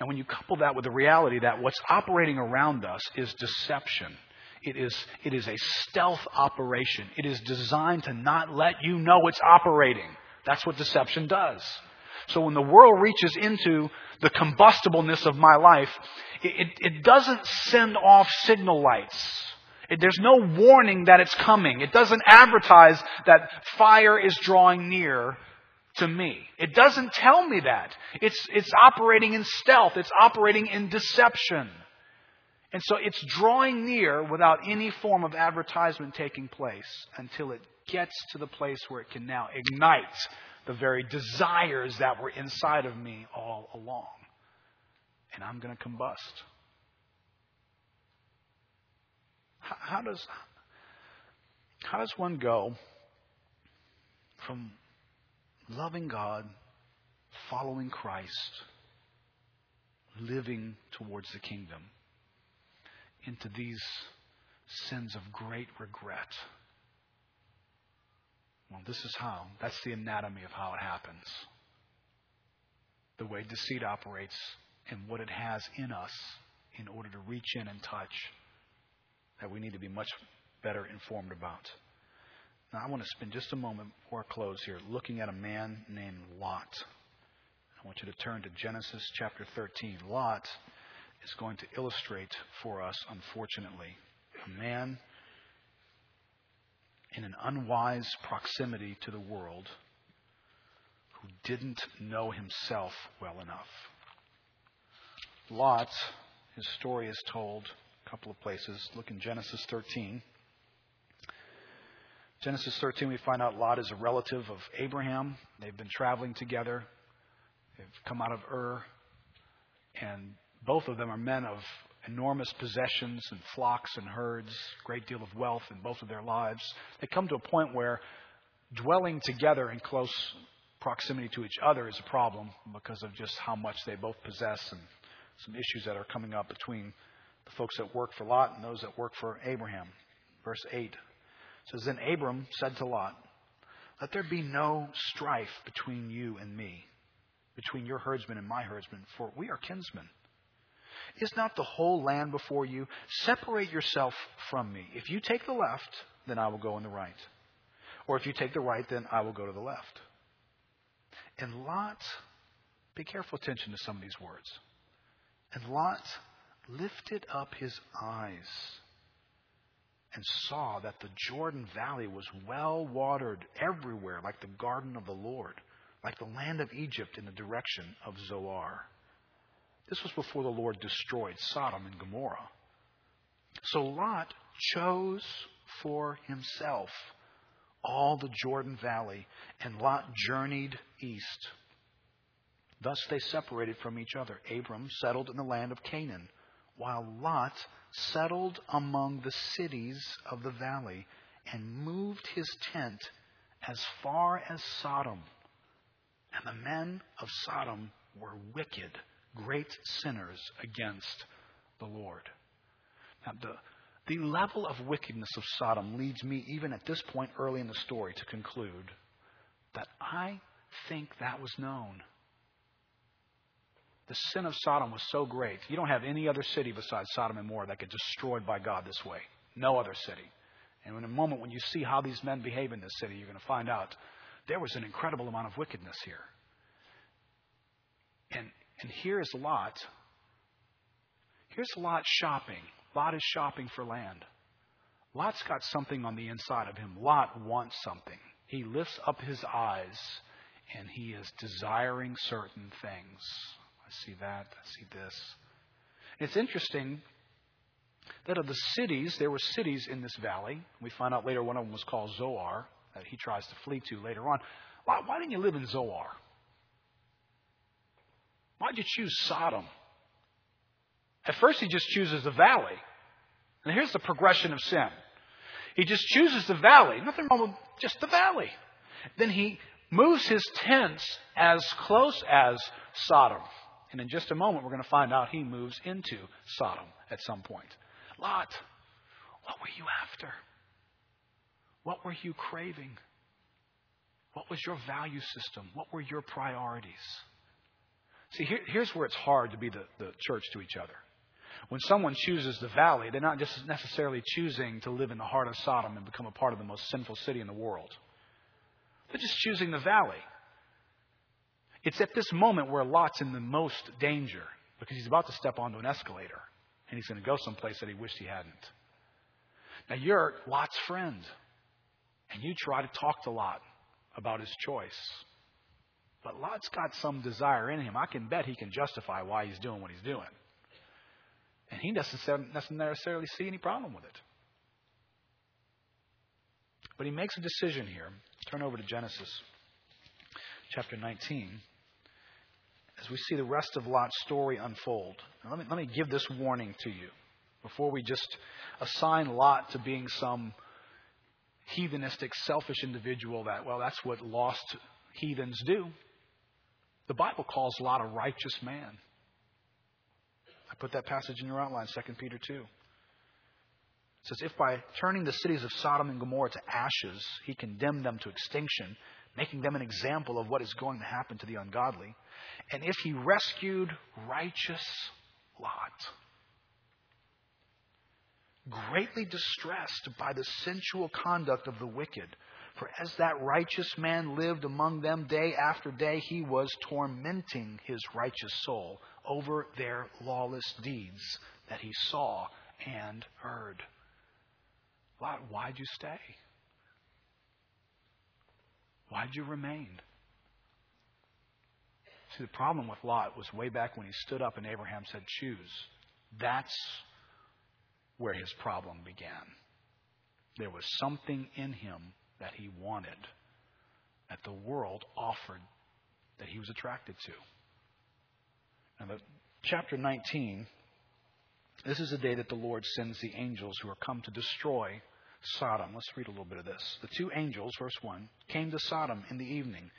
Now, when you couple that with the reality that what's operating around us is deception, it is, it is a stealth operation. It is designed to not let you know it's operating. That's what deception does. So when the world reaches into the combustibleness of my life, it, it, doesn't send off signal lights. It, there's no warning that it's coming. It doesn't advertise that fire is drawing near to me. It doesn't tell me that. It's, it's operating in stealth. It's operating in deception. And so it's drawing near without any form of advertisement taking place until it gets to the place where it can now ignite the very desires that were inside of me all along. And I'm going to combust. How does, how does one go from loving God, following Christ, living towards the kingdom, into these sins of great regret? Well, this is how. That's the anatomy of how it happens. The way deceit operates and what it has in us in order to reach in and touch that we need to be much better informed about. Now, I want to spend just a moment before I close here looking at a man named Lot. I want you to turn to Genesis chapter 13. Lot is going to illustrate for us, unfortunately, a man in an unwise proximity to the world who didn't know himself well enough. Lot, his story is told a couple of places. Look in Genesis 13. Genesis 13, we find out Lot is a relative of Abraham. They've been traveling together. They've come out of Ur. And both of them are men of enormous possessions and flocks and herds, great deal of wealth in both of their lives. They come to a point where dwelling together in close proximity to each other is a problem because of just how much they both possess and some issues that are coming up between the folks that work for Lot and those that work for Abraham. Verse 8 says, Then Abram said to Lot, Let there be no strife between you and me, between your herdsmen and my herdsmen, for we are kinsmen. Is not the whole land before you? Separate yourself from me. If you take the left, then I will go in the right. Or if you take the right, then I will go to the left. And Lot, pay careful attention to some of these words. And Lot lifted up his eyes and saw that the Jordan Valley was well watered everywhere, like the garden of the Lord, like the land of Egypt in the direction of Zoar. This was before the Lord destroyed Sodom and Gomorrah. So Lot chose for himself all the Jordan Valley, and Lot journeyed east. Thus they separated from each other. Abram settled in the land of Canaan, while Lot settled among the cities of the valley and moved his tent as far as Sodom. And the men of Sodom were wicked great sinners against the Lord. Now, the, the level of wickedness of Sodom leads me, even at this point early in the story, to conclude that I think that was known. The sin of Sodom was so great. You don't have any other city besides Sodom and Gomorrah that get destroyed by God this way. No other city. And in a moment, when you see how these men behave in this city, you're going to find out there was an incredible amount of wickedness here. And and here is Lot. Here's Lot shopping. Lot is shopping for land. Lot's got something on the inside of him. Lot wants something. He lifts up his eyes and he is desiring certain things. I see that. I see this. It's interesting that of the cities, there were cities in this valley. We find out later one of them was called Zoar, that he tries to flee to later on. Why, why didn't you live in Zoar? Why'd you choose Sodom? At first, he just chooses the valley. And here's the progression of sin. He just chooses the valley. Nothing wrong with just the valley. Then he moves his tents as close as Sodom. And in just a moment, we're going to find out he moves into Sodom at some point. Lot, what were you after? What were you craving? What was your value system? What were your priorities? See, here, here's where it's hard to be the, the church to each other. When someone chooses the valley, they're not just necessarily choosing to live in the heart of Sodom and become a part of the most sinful city in the world. They're just choosing the valley. It's at this moment where Lot's in the most danger because he's about to step onto an escalator and he's going to go someplace that he wished he hadn't. Now, you're Lot's friend, and you try to talk to Lot about his choice. But Lot's got some desire in him. I can bet he can justify why he's doing what he's doing. And he doesn't necessarily see any problem with it. But he makes a decision here. Turn over to Genesis chapter 19 as we see the rest of Lot's story unfold. Now, let, me, let me give this warning to you before we just assign Lot to being some heathenistic, selfish individual that, well, that's what lost heathens do. The Bible calls Lot a righteous man. I put that passage in your outline, 2 Peter 2. It says, If by turning the cities of Sodom and Gomorrah to ashes, he condemned them to extinction, making them an example of what is going to happen to the ungodly, and if he rescued righteous Lot, greatly distressed by the sensual conduct of the wicked, for as that righteous man lived among them day after day, he was tormenting his righteous soul over their lawless deeds that he saw and heard. Lot, why'd you stay? Why'd you remain? See, the problem with Lot was way back when he stood up and Abraham said, Choose. That's where his problem began. There was something in him that he wanted, that the world offered, that he was attracted to. Now, the, chapter 19, this is the day that the Lord sends the angels who are come to destroy Sodom. Let's read a little bit of this. The two angels, verse 1, came to Sodom in the evening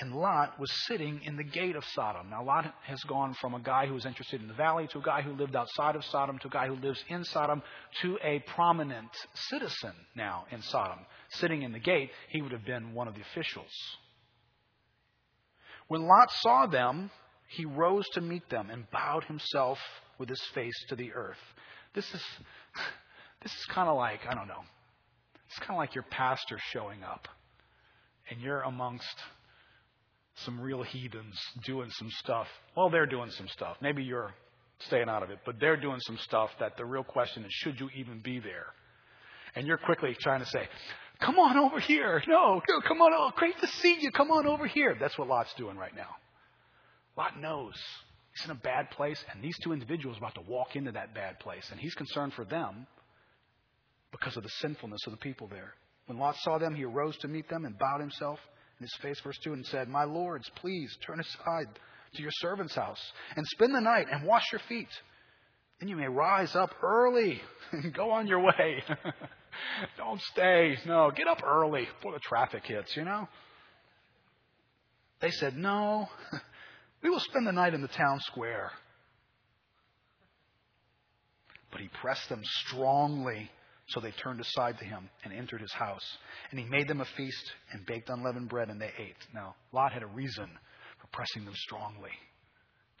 and Lot was sitting in the gate of Sodom. Now, Lot has gone from a guy who was interested in the valley to a guy who lived outside of Sodom to a guy who lives in Sodom to a prominent citizen now in Sodom. Sitting in the gate, he would have been one of the officials. When Lot saw them, he rose to meet them and bowed himself with his face to the earth. This is, [LAUGHS] this is kind of like, I don't know, it's kind of like your pastor showing up and you're amongst some real heathens doing some stuff. Well, they're doing some stuff. Maybe you're staying out of it, but they're doing some stuff that the real question is should you even be there? And you're quickly trying to say, come on over here. No, no come on. Oh, great to see you. Come on over here. That's what Lot's doing right now. Lot knows he's in a bad place, and these two individuals are about to walk into that bad place, and he's concerned for them because of the sinfulness of the people there. When Lot saw them, he arose to meet them and bowed himself in his face, verse 2, and said, My lords, please turn aside to your servant's house and spend the night and wash your feet. Then you may rise up early and go on your way. [LAUGHS] Don't stay. No, get up early before the traffic hits, you know? They said, No, [LAUGHS] we will spend the night in the town square. But he pressed them strongly so they turned aside to him and entered his house. And he made them a feast and baked unleavened bread, and they ate. Now, Lot had a reason for pressing them strongly.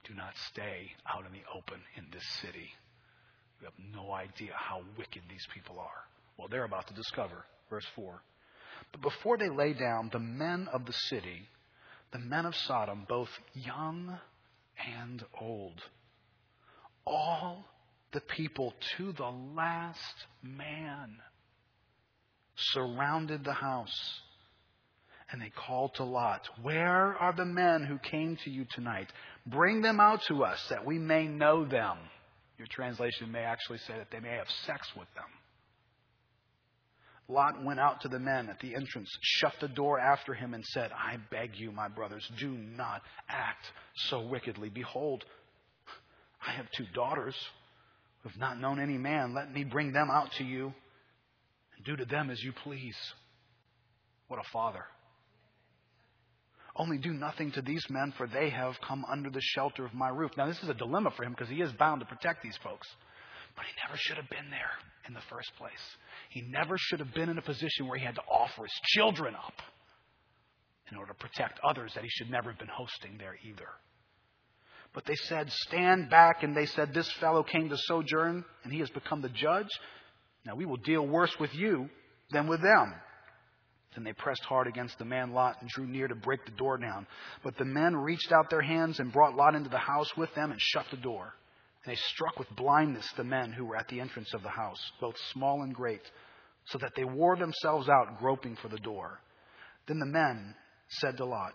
Do not stay out in the open in this city. You have no idea how wicked these people are. Well, they're about to discover. Verse 4. But before they lay down, the men of the city, the men of Sodom, both young and old, all the people to the last man surrounded the house And they called to Lot, Where are the men who came to you tonight? Bring them out to us that we may know them. Your translation may actually say that they may have sex with them. Lot went out to the men at the entrance, shut the door after him, and said, I beg you, my brothers, do not act so wickedly. Behold, I have two daughters who have not known any man. Let me bring them out to you and do to them as you please. What a father. Only do nothing to these men, for they have come under the shelter of my roof. Now, this is a dilemma for him because he is bound to protect these folks. But he never should have been there in the first place. He never should have been in a position where he had to offer his children up in order to protect others that he should never have been hosting there either. But they said, Stand back. And they said, This fellow came to sojourn, and he has become the judge. Now we will deal worse with you than with them. Then they pressed hard against the man Lot and drew near to break the door down. But the men reached out their hands and brought Lot into the house with them and shut the door. And they struck with blindness the men who were at the entrance of the house, both small and great, so that they wore themselves out groping for the door. Then the men said to Lot,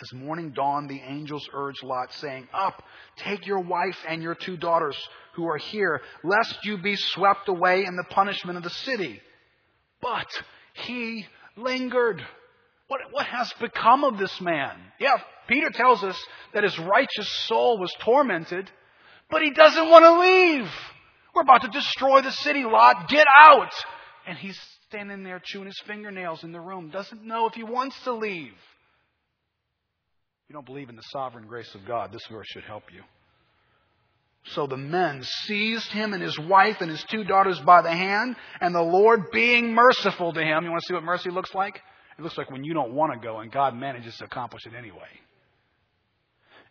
As morning dawned, the angels urged Lot, saying, Up, take your wife and your two daughters who are here, lest you be swept away in the punishment of the city. But he lingered. What, what has become of this man? Yeah, Peter tells us that his righteous soul was tormented, but he doesn't want to leave. We're about to destroy the city, Lot. Get out! And he's standing there chewing his fingernails in the room, doesn't know if he wants to leave you don't believe in the sovereign grace of God, this verse should help you. So the men seized him and his wife and his two daughters by the hand, and the Lord being merciful to him. You want to see what mercy looks like? It looks like when you don't want to go and God manages to accomplish it anyway.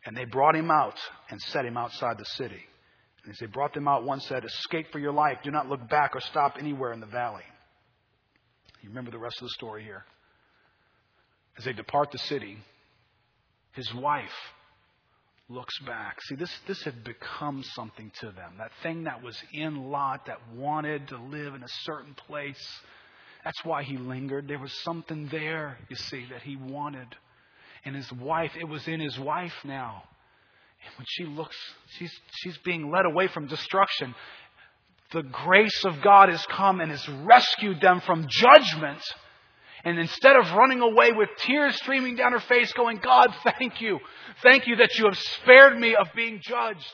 And they brought him out and set him outside the city. And as they brought them out, one said, Escape for your life. Do not look back or stop anywhere in the valley. You remember the rest of the story here. As they depart the city, his wife looks back. See, this, this had become something to them. That thing that was in Lot that wanted to live in a certain place. That's why he lingered. There was something there, you see, that he wanted. And his wife, it was in his wife now. And when she looks, she's, she's being led away from destruction. The grace of God has come and has rescued them from judgment and instead of running away with tears streaming down her face, going, God, thank you. Thank you that you have spared me of being judged,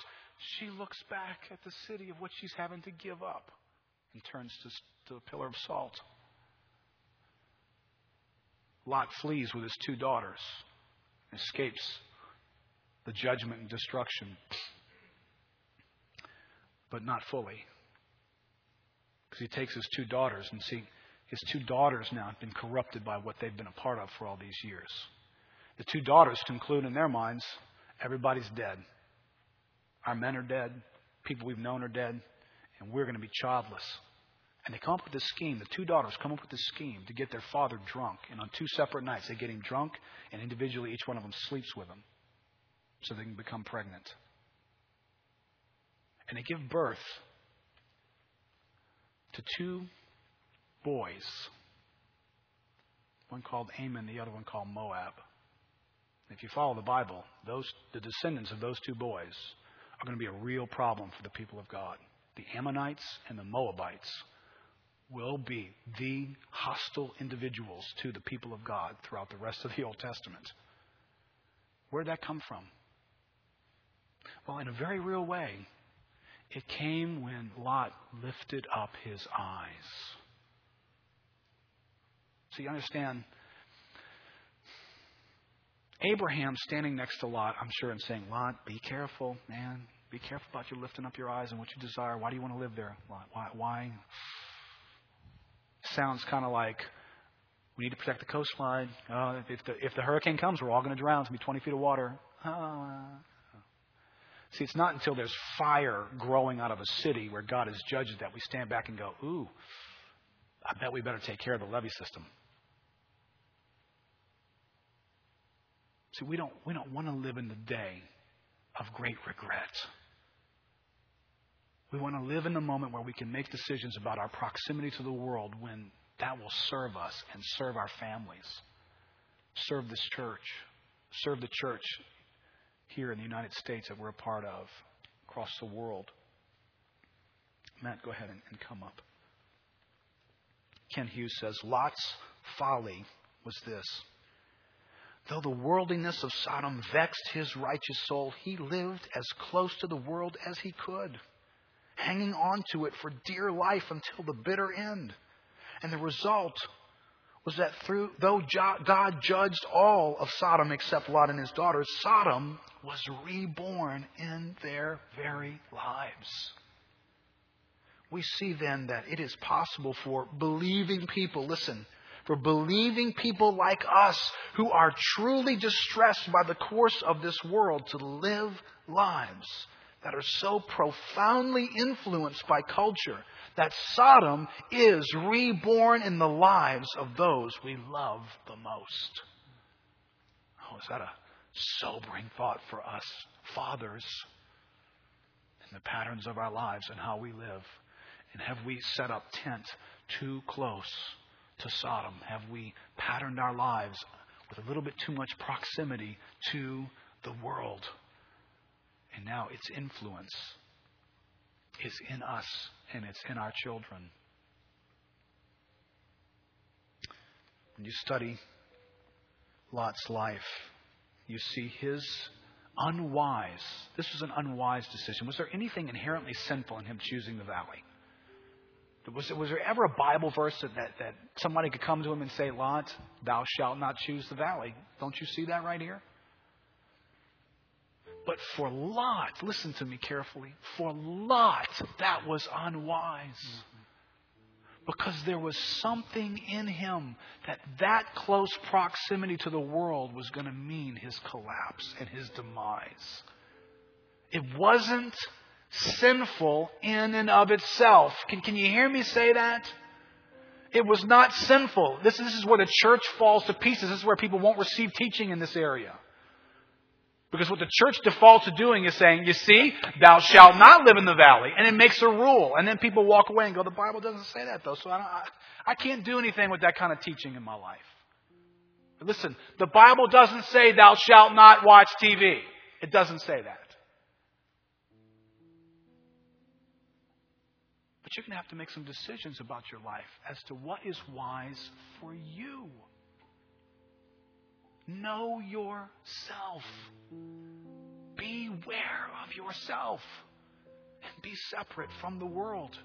she looks back at the city of what she's having to give up and turns to, to the pillar of salt. Lot flees with his two daughters, escapes the judgment and destruction, but not fully. Because he takes his two daughters and see, his two daughters now have been corrupted by what they've been a part of for all these years. The two daughters conclude in their minds everybody's dead. Our men are dead, people we've known are dead, and we're going to be childless. And they come up with this scheme. The two daughters come up with this scheme to get their father drunk. And on two separate nights, they get him drunk, and individually, each one of them sleeps with him so they can become pregnant. And they give birth to two boys. One called Ammon, the other one called Moab. If you follow the Bible, those, the descendants of those two boys are going to be a real problem for the people of God. The Ammonites and the Moabites will be the hostile individuals to the people of God throughout the rest of the Old Testament. Where did that come from? Well, in a very real way, it came when Lot lifted up his eyes. So you understand, Abraham standing next to Lot, I'm sure, and saying, Lot, be careful, man. Be careful about you lifting up your eyes and what you desire. Why do you want to live there, Lot? Why? why? Sounds kind of like We need to protect the coastline. Uh, if, the, if the hurricane comes, we're all going to drown. It's going to be 20 feet of water. Uh, See, it's not until there's fire growing out of a city where God has judged that we stand back and go, ooh, I bet we better take care of the levee system. See, we don't, we don't want to live in the day of great regret. We want to live in the moment where we can make decisions about our proximity to the world when that will serve us and serve our families, serve this church, serve the church here in the United States that we're a part of, across the world. Matt, go ahead and, and come up. Kent Hughes says Lot's folly was this. Though the worldliness of Sodom vexed his righteous soul, he lived as close to the world as he could hanging on to it for dear life until the bitter end. And the result was that through, though God judged all of Sodom except Lot and his daughters, Sodom was reborn in their very lives. We see then that it is possible for believing people, listen, for believing people like us who are truly distressed by the course of this world to live lives that are so profoundly influenced by culture that Sodom is reborn in the lives of those we love the most. Oh, is that a sobering thought for us, fathers, in the patterns of our lives and how we live? And have we set up tent too close to Sodom? Have we patterned our lives with a little bit too much proximity to the world? And now its influence is in us and it's in our children. When you study Lot's life, you see his unwise. This was an unwise decision. Was there anything inherently sinful in him choosing the valley? Was, was there ever a Bible verse that, that, that somebody could come to him and say, Lot, thou shalt not choose the valley? Don't you see that right here? But for Lot, listen to me carefully, for Lot, that was unwise. Because there was something in him that that close proximity to the world was going to mean his collapse and his demise. It wasn't sinful in and of itself. Can, can you hear me say that? It was not sinful. This, this is where the church falls to pieces. This is where people won't receive teaching in this area. Because what the church defaults to doing is saying, you see, thou shalt not live in the valley. And it makes a rule. And then people walk away and go, the Bible doesn't say that though. So I, I, I can't do anything with that kind of teaching in my life. But listen, the Bible doesn't say thou shalt not watch TV. It doesn't say that. But you're going to have to make some decisions about your life as to what is wise for you. Know yourself. Beware of yourself. And be separate from the world.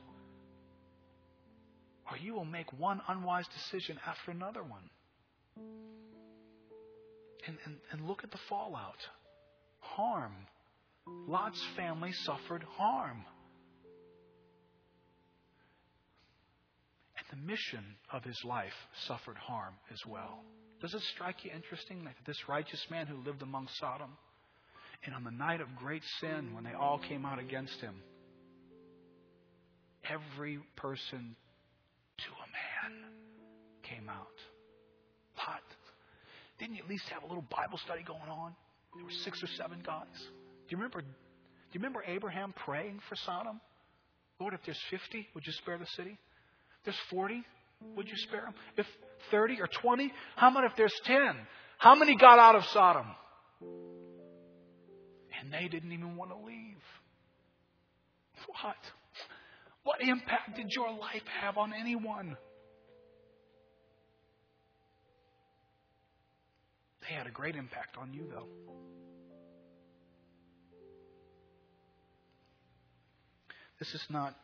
Or you will make one unwise decision after another one. And, and, and look at the fallout harm. Lot's family suffered harm. The mission of his life suffered harm as well. Does it strike you interesting that this righteous man who lived among Sodom, and on the night of great sin, when they all came out against him, every person to a man came out. Lot, didn't you at least have a little Bible study going on? There were six or seven guys. Do you remember? Do you remember Abraham praying for Sodom? Lord, if there's 50, would you spare the city? There's 40, would you spare them? If 30 or 20? How about if there's 10? How many got out of Sodom? And they didn't even want to leave. What? What impact did your life have on anyone? They had a great impact on you, though. This is not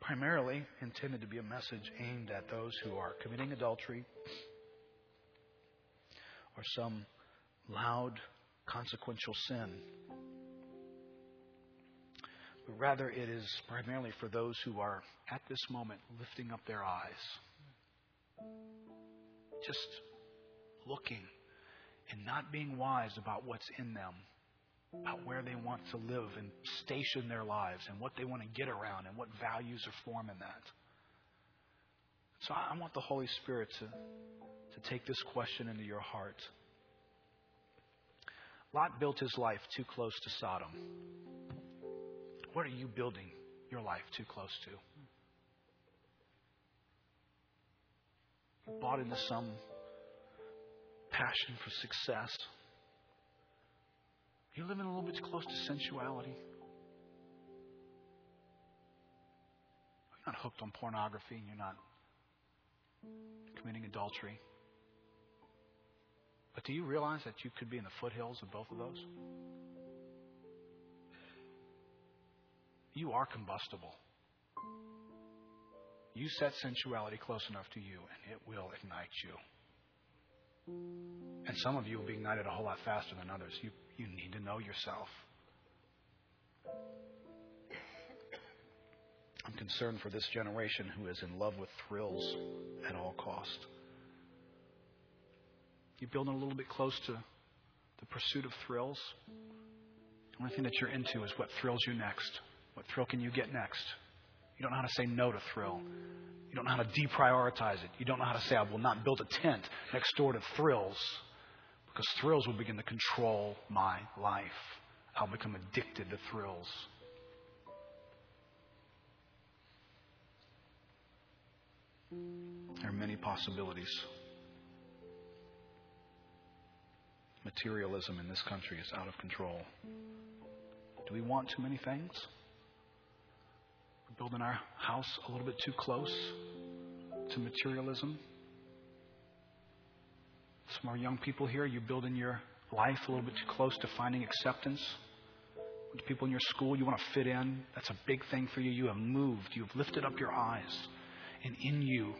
primarily intended to be a message aimed at those who are committing adultery or some loud, consequential sin. But rather, it is primarily for those who are at this moment lifting up their eyes just looking and not being wise about what's in them, about where they want to live and station their lives and what they want to get around and what values are forming that. So I want the Holy Spirit to, to take this question into your heart. Lot built his life too close to Sodom. What are you building your life too close to? You bought into some passion for success. You're living a little bit close to sensuality. You're not hooked on pornography and you're not committing adultery. But do you realize that you could be in the foothills of both of those? You are combustible. You set sensuality close enough to you, and it will ignite you. And some of you will be ignited a whole lot faster than others. You, you need to know yourself. I'm concerned for this generation who is in love with thrills at all cost. You building a little bit close to the pursuit of thrills. The only thing that you're into is what thrills you next. What thrill can you get next? You don't know how to say no to thrill. You don't know how to deprioritize it. You don't know how to say, I will not build a tent next door to thrills because thrills will begin to control my life. I'll become addicted to thrills. There are many possibilities. Materialism in this country is out of control. Do we want too many things? We're building our house a little bit too close to materialism. Some more young people here, You're building your life a little bit too close to finding acceptance. With people in your school, you want to fit in. That's a big thing for you. You have moved. You've lifted up your eyes. And in you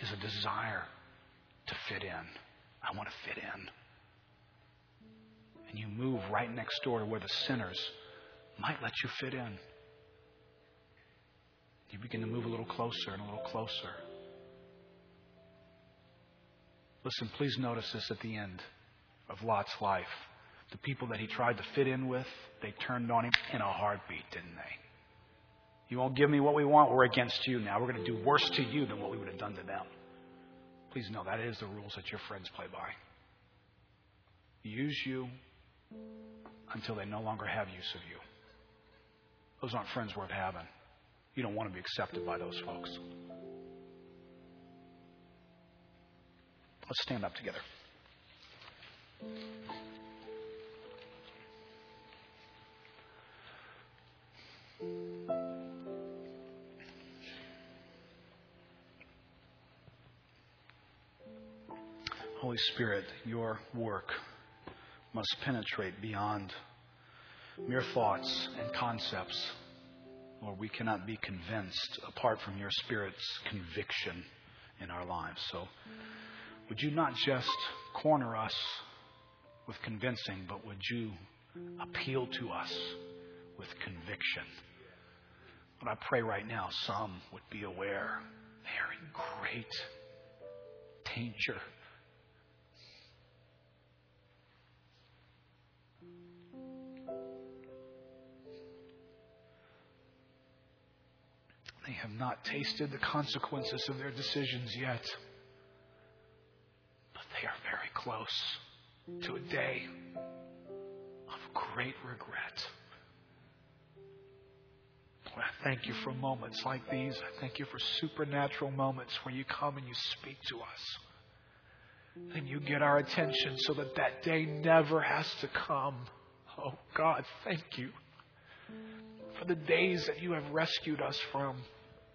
is a desire to fit in. I want to fit in. And you move right next door to where the sinners might let you fit in. You begin to move a little closer and a little closer. Listen, please notice this at the end of Lot's life. The people that he tried to fit in with, they turned on him in a heartbeat, didn't they? You won't give me what we want, we're against you now. We're going to do worse to you than what we would have done to them. Please know that is the rules that your friends play by. Use you until they no longer have use of you. Those aren't friends worth having. You don't want to be accepted by those folks. Let's stand up together. Holy Spirit, your work must penetrate beyond mere thoughts and concepts. Lord, we cannot be convinced apart from your Spirit's conviction in our lives. So, would you not just corner us with convincing, but would you appeal to us with conviction? But I pray right now some would be aware they are in great danger They have not tasted the consequences of their decisions yet. Close to a day of great regret. Lord, I thank you for moments like these. I thank you for supernatural moments where you come and you speak to us. And you get our attention so that that day never has to come. Oh God, thank you for the days that you have rescued us from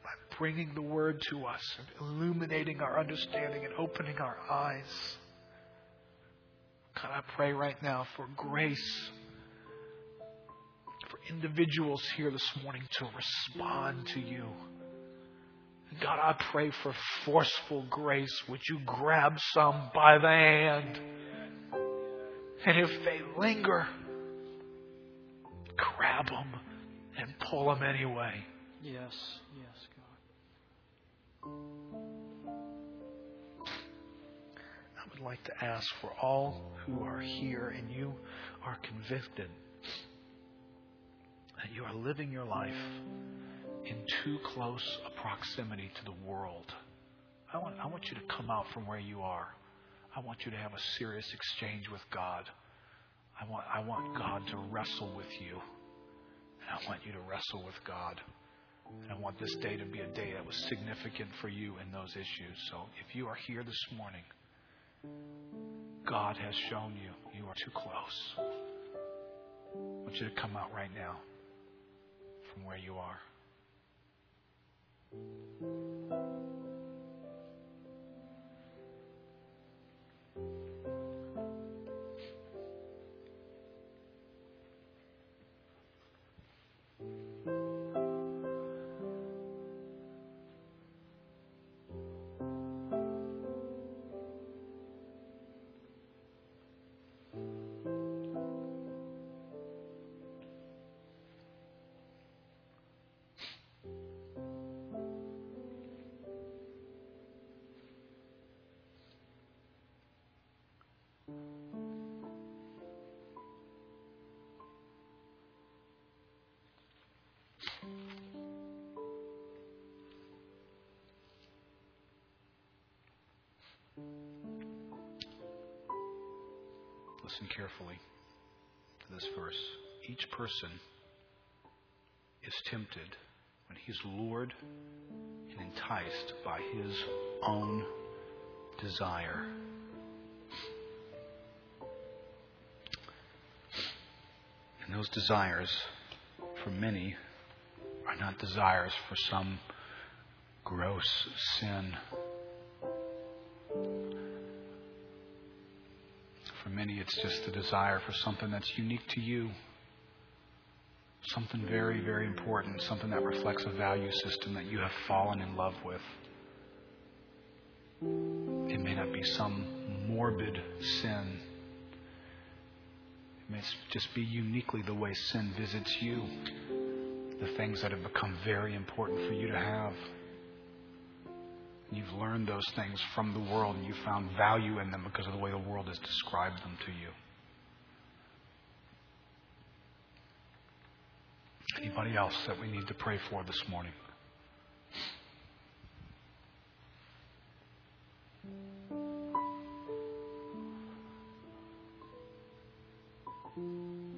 by bringing the word to us and illuminating our understanding and opening our eyes. God, I pray right now for grace for individuals here this morning to respond to you. God, I pray for forceful grace. Would you grab some by the hand? And if they linger, grab them and pull them anyway. Yes, yes, God. Would like to ask for all who are here and you are convicted that you are living your life in too close a proximity to the world. I want, I want you to come out from where you are. I want you to have a serious exchange with God. I want, I want God to wrestle with you. And I want you to wrestle with God. And I want this day to be a day that was significant for you in those issues. So if you are here this morning, God has shown you you are too close. I want you to come out right now from where you are. Listen carefully to this verse. Each person is tempted when he's lured and enticed by his own desire. And those desires, for many, are not desires for some gross sin. It's just the desire for something that's unique to you. Something very, very important. Something that reflects a value system that you have fallen in love with. It may not be some morbid sin. It may just be uniquely the way sin visits you. The things that have become very important for you to have. You've learned those things from the world and you found value in them because of the way the world has described them to you. Anybody else that we need to pray for this morning? I'm going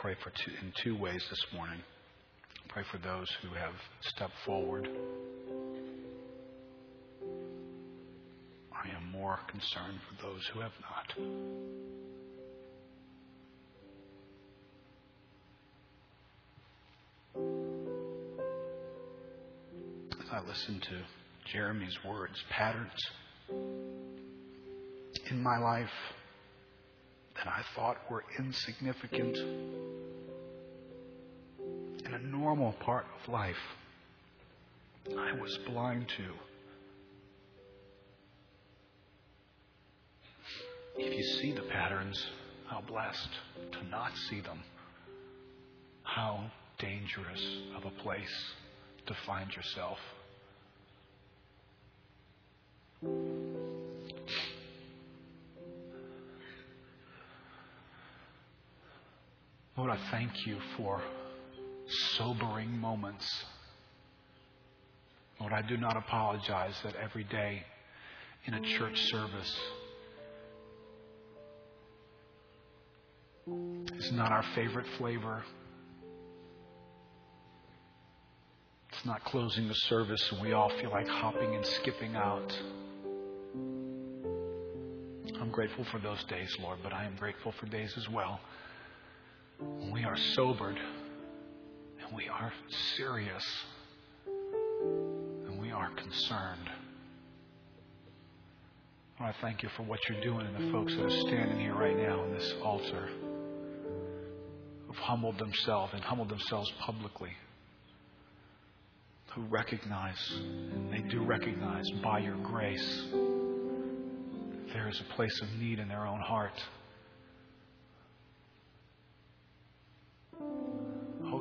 pray for two, in two ways this morning. Pray for those who have stepped forward. I am more concerned for those who have not. As I listen to Jeremy's words, patterns in my life that I thought were insignificant normal part of life, I was blind to. If you see the patterns, how blessed to not see them. How dangerous of a place to find yourself. Lord, I thank you for sobering moments. Lord, I do not apologize that every day in a church service is not our favorite flavor. It's not closing the service and we all feel like hopping and skipping out. I'm grateful for those days, Lord, but I am grateful for days as well when we are sobered and we are serious. And we are concerned. I thank you for what you're doing and the folks that are standing here right now in this altar. Who've humbled themselves and humbled themselves publicly, who recognize, and they do recognize by your grace, there is a place of need in their own heart.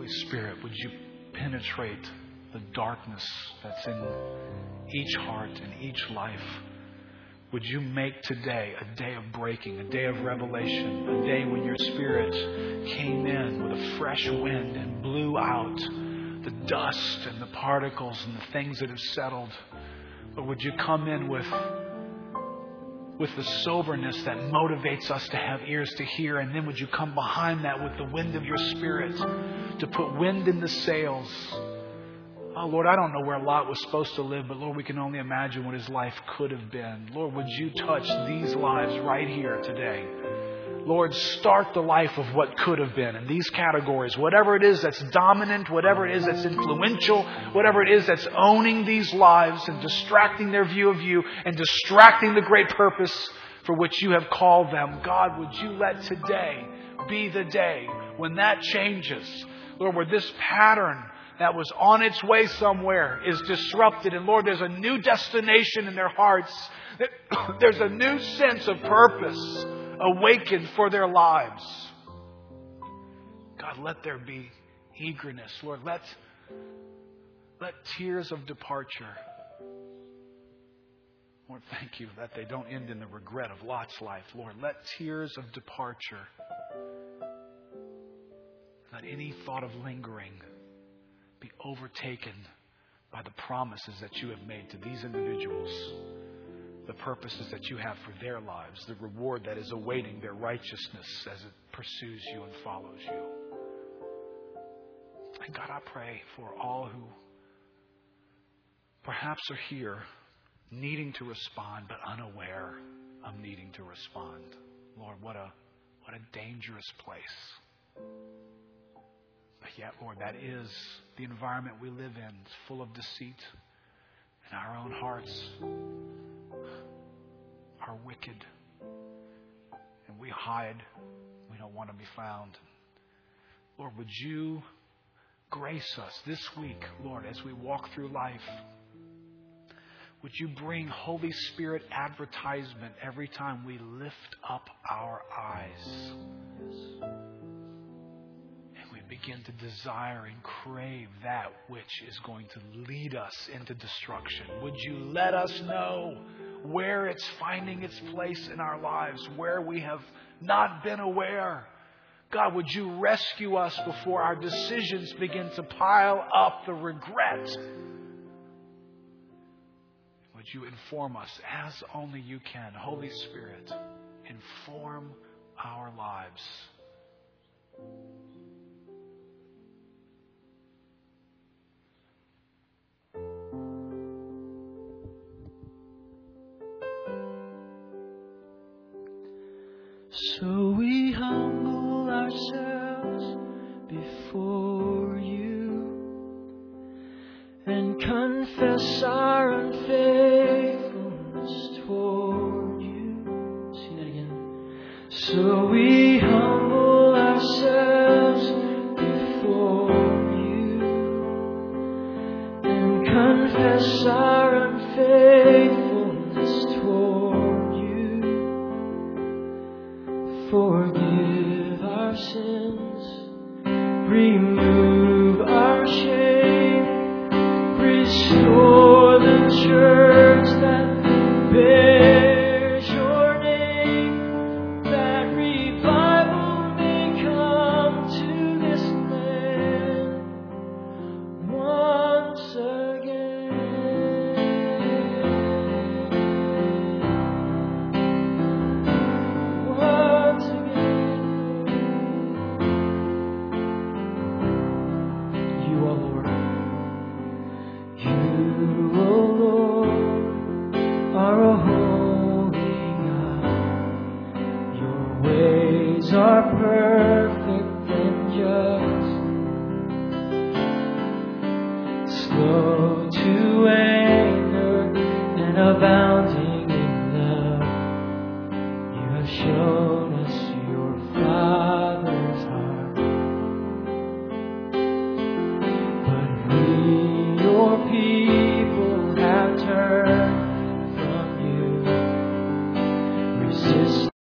Holy Spirit, would you penetrate the darkness that's in each heart and each life? Would you make today a day of breaking, a day of revelation, a day when your Spirit came in with a fresh wind and blew out the dust and the particles and the things that have settled? Or would you come in with, with the soberness that motivates us to have ears to hear? And then would you come behind that with the wind of your Spirit to put wind in the sails? Oh, Lord, I don't know where Lot was supposed to live, but Lord, we can only imagine what his life could have been. Lord, would you touch these lives right here today? Lord, start the life of what could have been in these categories. Whatever it is that's dominant, whatever it is that's influential, whatever it is that's owning these lives and distracting their view of you and distracting the great purpose for which you have called them. God, would you let today be the day when that changes? Lord, where this pattern that was on its way somewhere is disrupted. And Lord, there's a new destination in their hearts. [CLEARS THROAT] There's a new sense of purpose awakened for their lives. God, let there be eagerness. Lord, let, let tears of departure. Lord, thank you that they don't end in the regret of Lot's life. Lord, let tears of departure, not any thought of lingering be overtaken by the promises that you have made to these individuals, the purposes that you have for their lives, the reward that is awaiting their righteousness as it pursues you and follows you. And God, I pray for all who perhaps are here needing to respond but unaware of needing to respond. Lord, what a what a dangerous place. But yet, Lord, that is the environment we live in. It's full of deceit. And our own hearts are wicked. And we hide. We don't want to be found. Lord, would you grace us this week, Lord, as we walk through life? Would you bring Holy Spirit advertisement every time we lift up our eyes? Begin to desire and crave that which is going to lead us into destruction? Would you let us know where it's finding its place in our lives, where we have not been aware? God, would you rescue us before our decisions begin to pile up the regret? Would you inform us as only you can? Holy Spirit, inform our lives.